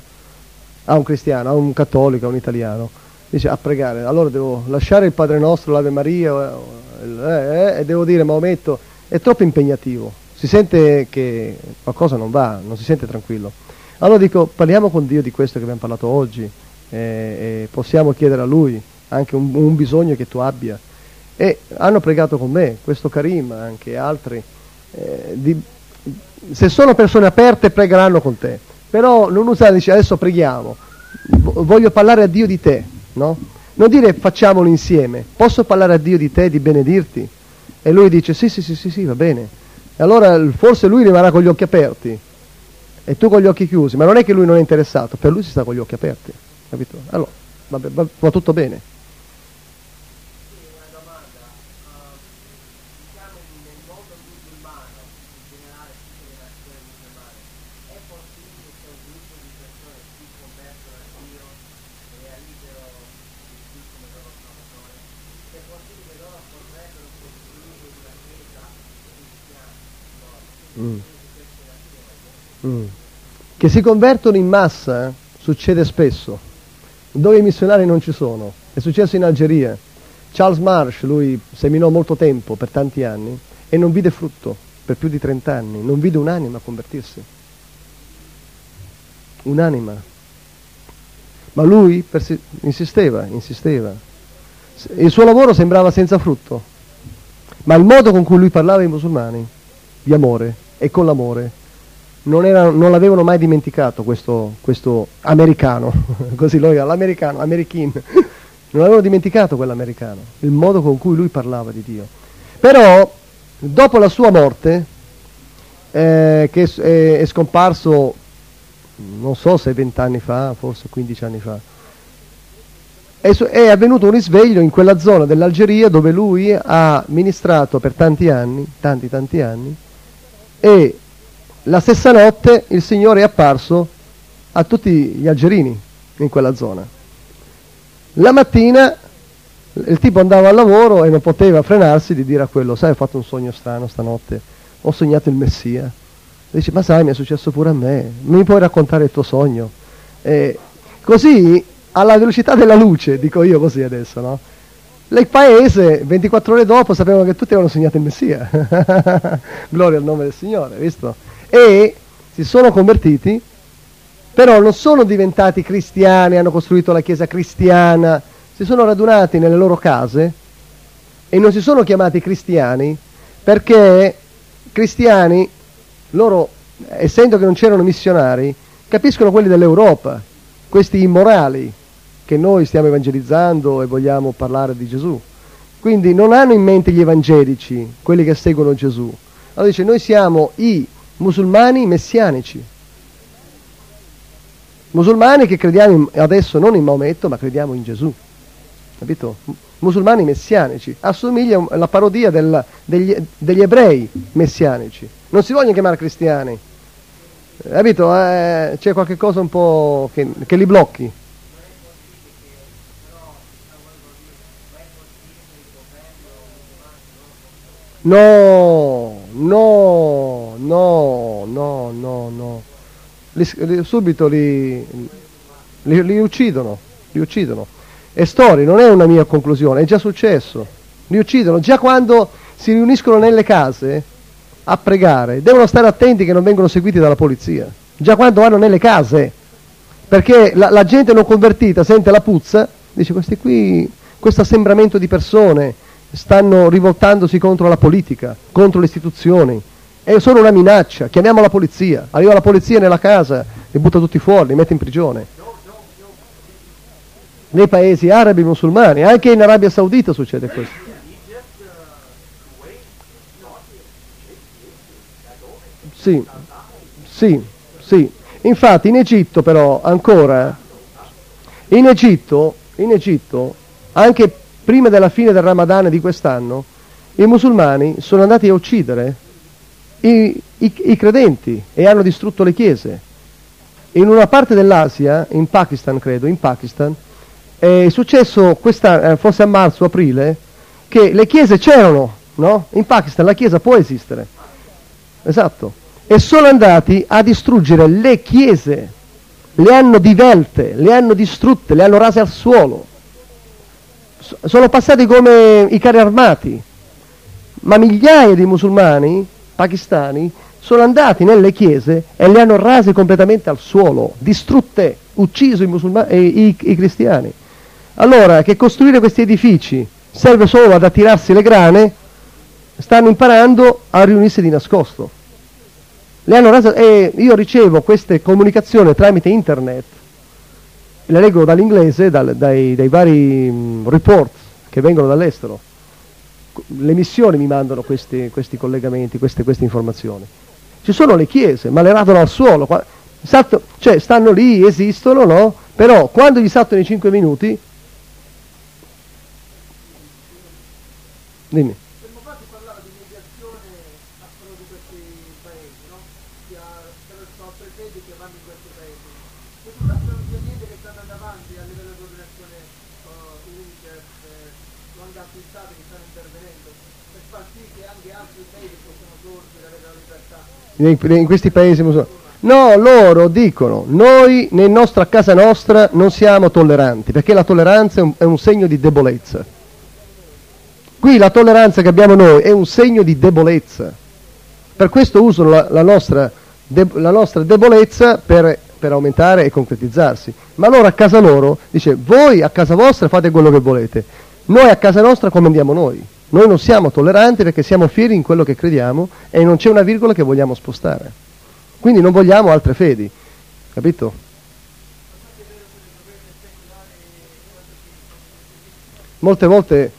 a un cristiano, a un cattolico, a un italiano, dice a pregare, allora devo lasciare il Padre Nostro, l'Ave Maria, eh, eh, e devo dire Maometto, è troppo impegnativo, si sente che qualcosa non va, non si sente tranquillo. Allora dico, parliamo con Dio di questo che abbiamo parlato oggi, eh, e possiamo chiedere a Lui anche un, un bisogno che tu abbia. E hanno pregato con me, questo Karim, anche altri, eh, di, se sono persone aperte pregheranno con te, però non usare, dice adesso preghiamo, voglio parlare a Dio di te, no? Non dire facciamolo insieme, posso parlare a Dio di te, di benedirti? E lui dice sì, sì, sì, sì, sì va bene. E allora forse lui rimarrà con gli occhi aperti e tu con gli occhi chiusi, ma non è che lui non è interessato, per lui si sta con gli occhi aperti, capito? Allora, va, va, va tutto bene. Che si convertono in massa eh? succede spesso, dove i missionari non ci sono. È successo in Algeria. Charles Marsh, lui seminò molto tempo, per tanti anni, e non vide frutto per più di 30 anni, non vide un'anima convertirsi. Un'anima. Ma lui persi- insisteva, insisteva. Il suo lavoro sembrava senza frutto, ma il modo con cui lui parlava ai musulmani, di amore e con l'amore, non, era, non l'avevano mai dimenticato questo, questo americano, così lo l'americano, americano, non avevano dimenticato quell'americano, il modo con cui lui parlava di Dio. Però, dopo la sua morte, eh, che è, è scomparso, non so se vent'anni fa, forse 15 anni fa, è avvenuto un risveglio in quella zona dell'Algeria dove lui ha ministrato per tanti anni, tanti tanti anni, e la stessa notte il Signore è apparso a tutti gli algerini in quella zona. La mattina il tipo andava al lavoro e non poteva frenarsi di dire a quello, sai ho fatto un sogno strano stanotte, ho sognato il Messia. Dice, ma sai mi è successo pure a me, mi puoi raccontare il tuo sogno? E così alla velocità della luce, dico io così adesso, no? Il paese, 24 ore dopo, sapevano che tutti avevano sognato il Messia. Gloria al nome del Signore, visto? E si sono convertiti però non sono diventati cristiani, hanno costruito la chiesa cristiana, si sono radunati nelle loro case e non si sono chiamati cristiani perché cristiani, loro, essendo che non c'erano missionari, capiscono quelli dell'Europa, questi immorali che noi stiamo evangelizzando e vogliamo parlare di Gesù. Quindi non hanno in mente gli evangelici, quelli che seguono Gesù. Allora dice, noi siamo i musulmani messianici. Musulmani che crediamo adesso non in Maometto, ma crediamo in Gesù. Capito? Musulmani messianici. Assomiglia alla parodia del, degli, degli, ebrei messianici. Non si vogliono chiamare cristiani. Capito? Eh, c'è qualche cosa un po' che, che li blocchi. No, no, no, no, no, no. Li, li, subito li, li, uccidono, li uccidono. È storia, non è una mia conclusione, è già successo. Li uccidono già quando si riuniscono nelle case a pregare. Devono stare attenti che non vengono seguiti dalla polizia. Già quando vanno nelle case, perché la, la gente non convertita sente la puzza, dice questi qui, questo assembramento di persone stanno rivoltandosi contro la politica, contro le istituzioni. È solo una minaccia, chiamiamo la polizia, arriva la polizia nella casa, li butta tutti fuori, li mette in prigione. Nei paesi arabi musulmani, anche in Arabia Saudita succede questo. Sì, sì, sì. Infatti in Egitto però ancora, in Egitto, in Egitto anche prima della fine del Ramadan di quest'anno, i musulmani sono andati a uccidere i, i, i credenti e hanno distrutto le chiese. In una parte dell'Asia, in Pakistan credo, in Pakistan, è successo questa, eh, forse a marzo, aprile, che le chiese c'erano, no? In Pakistan la chiesa può esistere. Esatto. E sono andati a distruggere le chiese, le hanno divelte, le hanno distrutte, le hanno rase al suolo sono passati come i carri armati, ma migliaia di musulmani pakistani sono andati nelle chiese e le hanno rase completamente al suolo, distrutte, ucciso i, i, i, i cristiani. Allora, che costruire questi edifici serve solo ad attirarsi le grane, stanno imparando a riunirsi di nascosto. Le hanno rase, e io ricevo queste comunicazioni tramite internet le leggo dall'inglese, dal, dai, dai, vari um, report che vengono dall'estero. Le missioni mi mandano questi, questi collegamenti, queste, queste, informazioni. Ci sono le chiese, ma le radono al suolo. Salto, cioè stanno lì, esistono, no? Però quando gli saltano i 5 minuti... Dimmi. In questi paesi musulmani. No, loro dicono, noi nella nostra casa nostra non siamo tolleranti, perché la tolleranza è un, è un segno di debolezza. Qui la tolleranza che abbiamo noi è un segno di debolezza. Per questo usano la, la, nostra, de, la nostra, debolezza per, per, aumentare e concretizzarsi. Ma loro a casa loro dice, voi a casa vostra fate quello che volete, noi a casa nostra comandiamo noi. Noi non siamo tolleranti perché siamo fieri in quello che crediamo e non c'è una virgola che vogliamo spostare. Quindi non vogliamo altre fedi, capito? Molte volte,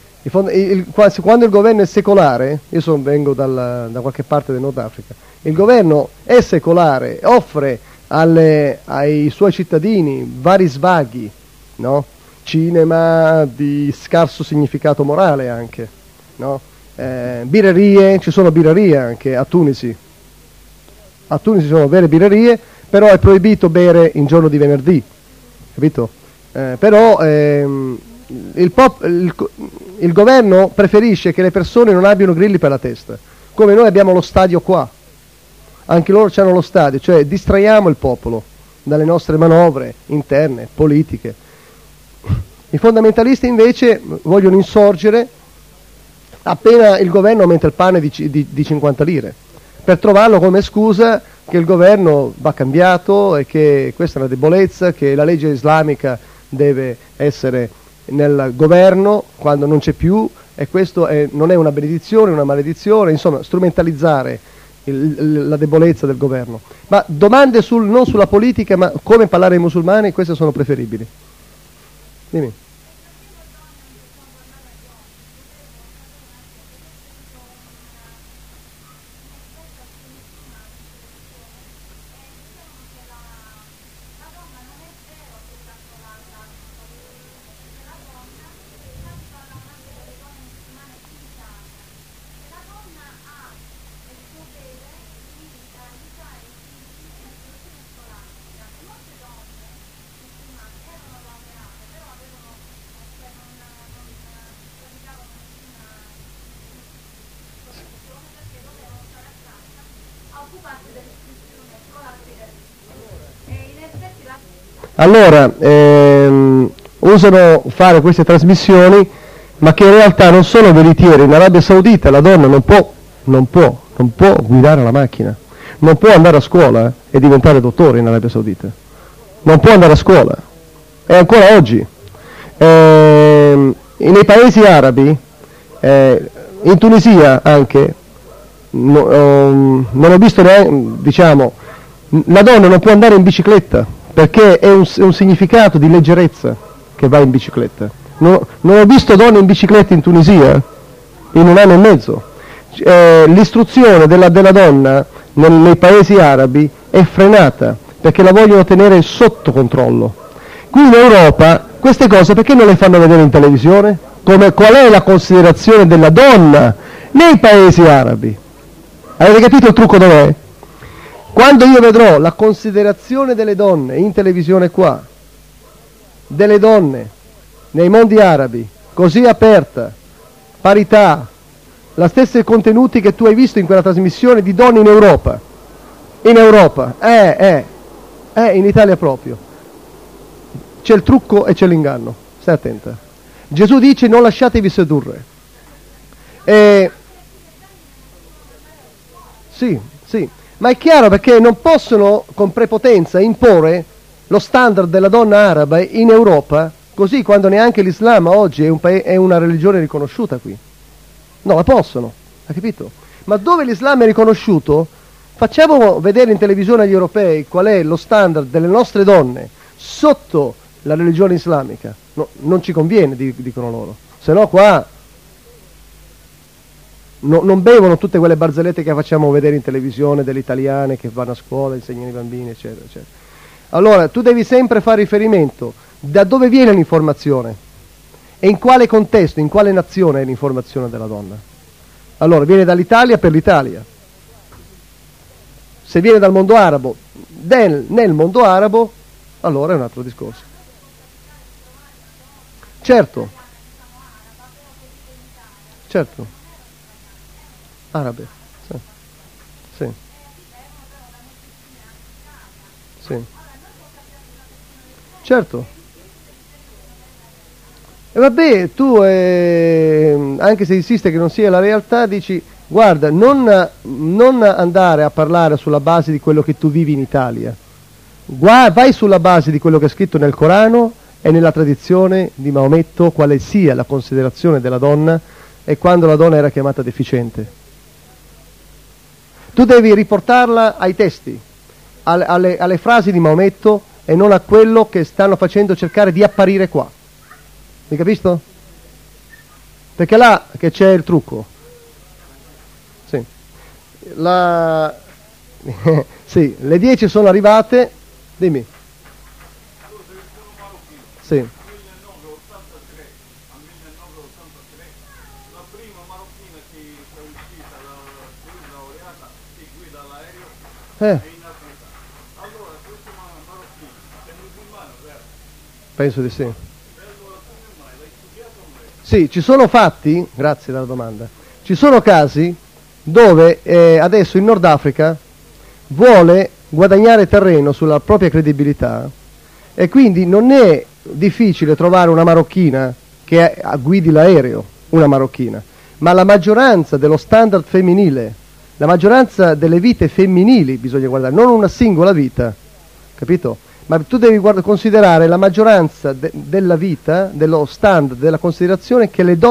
quando il governo è secolare, io son, vengo dal, da qualche parte del Nord Africa, il governo è secolare, offre alle, ai suoi cittadini vari svaghi, no? cinema di scarso significato morale anche no? eh, birrerie, ci sono birrerie anche a Tunisi, a Tunisi ci sono vere birrerie, però è proibito bere in giorno di venerdì, capito? Eh, però ehm, il, pop, il, il governo preferisce che le persone non abbiano grilli per la testa, come noi abbiamo lo stadio qua, anche loro hanno lo stadio, cioè distraiamo il popolo dalle nostre manovre interne, politiche. I fondamentalisti invece vogliono insorgere appena il governo aumenta il pane di, di, di 50 lire, per trovarlo come scusa che il governo va cambiato e che questa è una debolezza, che la legge islamica deve essere nel governo quando non c'è più e questo è, non è una benedizione, una maledizione, insomma strumentalizzare il, la debolezza del governo. Ma domande sul, non sulla politica, ma come parlare ai musulmani, queste sono preferibili. Dimmi. Allora, ehm, usano fare queste trasmissioni, ma che in realtà non sono veritiere. In Arabia Saudita la donna non può, non può, non può guidare la macchina, non può andare a scuola eh, e diventare dottore in Arabia Saudita. Non può andare a scuola. E ancora oggi. Ehm, nei paesi arabi, eh, in Tunisia anche, no, um, non ho visto neanche, diciamo, la donna non può andare in bicicletta perché è un, è un significato di leggerezza che va in bicicletta. No, non ho visto donne in bicicletta in Tunisia in un anno e mezzo. Eh, l'istruzione della, della donna nel, nei paesi arabi è frenata perché la vogliono tenere sotto controllo. Qui in Europa queste cose perché non le fanno vedere in televisione? Come, qual è la considerazione della donna nei paesi arabi? Avete capito il trucco dov'è? Quando io vedrò la considerazione delle donne in televisione qua, delle donne nei mondi arabi, così aperta, parità, la stessa contenuti che tu hai visto in quella trasmissione di donne in Europa, in Europa, eh, eh, eh, in Italia proprio. C'è il trucco e c'è l'inganno, stai attenta. Gesù dice non lasciatevi sedurre. E... Sì, sì ma è chiaro perché non possono con prepotenza imporre lo standard della donna araba in Europa, così quando neanche l'Islam oggi è, un è una religione riconosciuta qui. No, la possono, hai capito? Ma dove l'Islam è riconosciuto, facciamo vedere in televisione agli europei qual è lo standard delle nostre donne sotto la religione islamica. No, non ci conviene, dicono loro. Se no qua no, non bevono tutte quelle barzellette che facciamo vedere in televisione delle italiane che vanno a scuola, insegnano i bambini, eccetera, eccetera. Allora, tu devi sempre fare riferimento da dove viene l'informazione e in quale contesto, in quale nazione è l'informazione della donna. Allora, viene dall'Italia per l'Italia. Se viene dal mondo arabo, del, nel mondo arabo, allora è un altro discorso. Certo, certo. Arabe, sì. Sì. Sì. Certo. E vabbè, tu eh, anche se insiste che non sia la realtà, dici guarda, non, non, andare a parlare sulla base di quello che tu vivi in Italia, Gua- vai sulla base di quello che è scritto nel Corano e nella tradizione di Maometto, quale sia la considerazione della donna e quando la donna era chiamata deficiente. Tu devi riportarla ai testi, alle, alle, alle frasi di Maometto e non a quello che stanno facendo cercare di apparire qua. Mi capisco? Perché là che c'è il trucco. Sì. La... sì, le 10 sono arrivate. Dimmi. Sì. Eh. Penso di sì. Sì, ci sono fatti, grazie della domanda, ci sono casi dove eh, adesso il Nord Africa vuole guadagnare terreno sulla propria credibilità e quindi non è difficile trovare una marocchina che guidi l'aereo, una marocchina, ma la maggioranza dello standard femminile la maggioranza delle vite femminili bisogna guardare, non una singola vita, capito? Ma tu devi considerare la maggioranza de- della vita, dello standard, della considerazione che le donne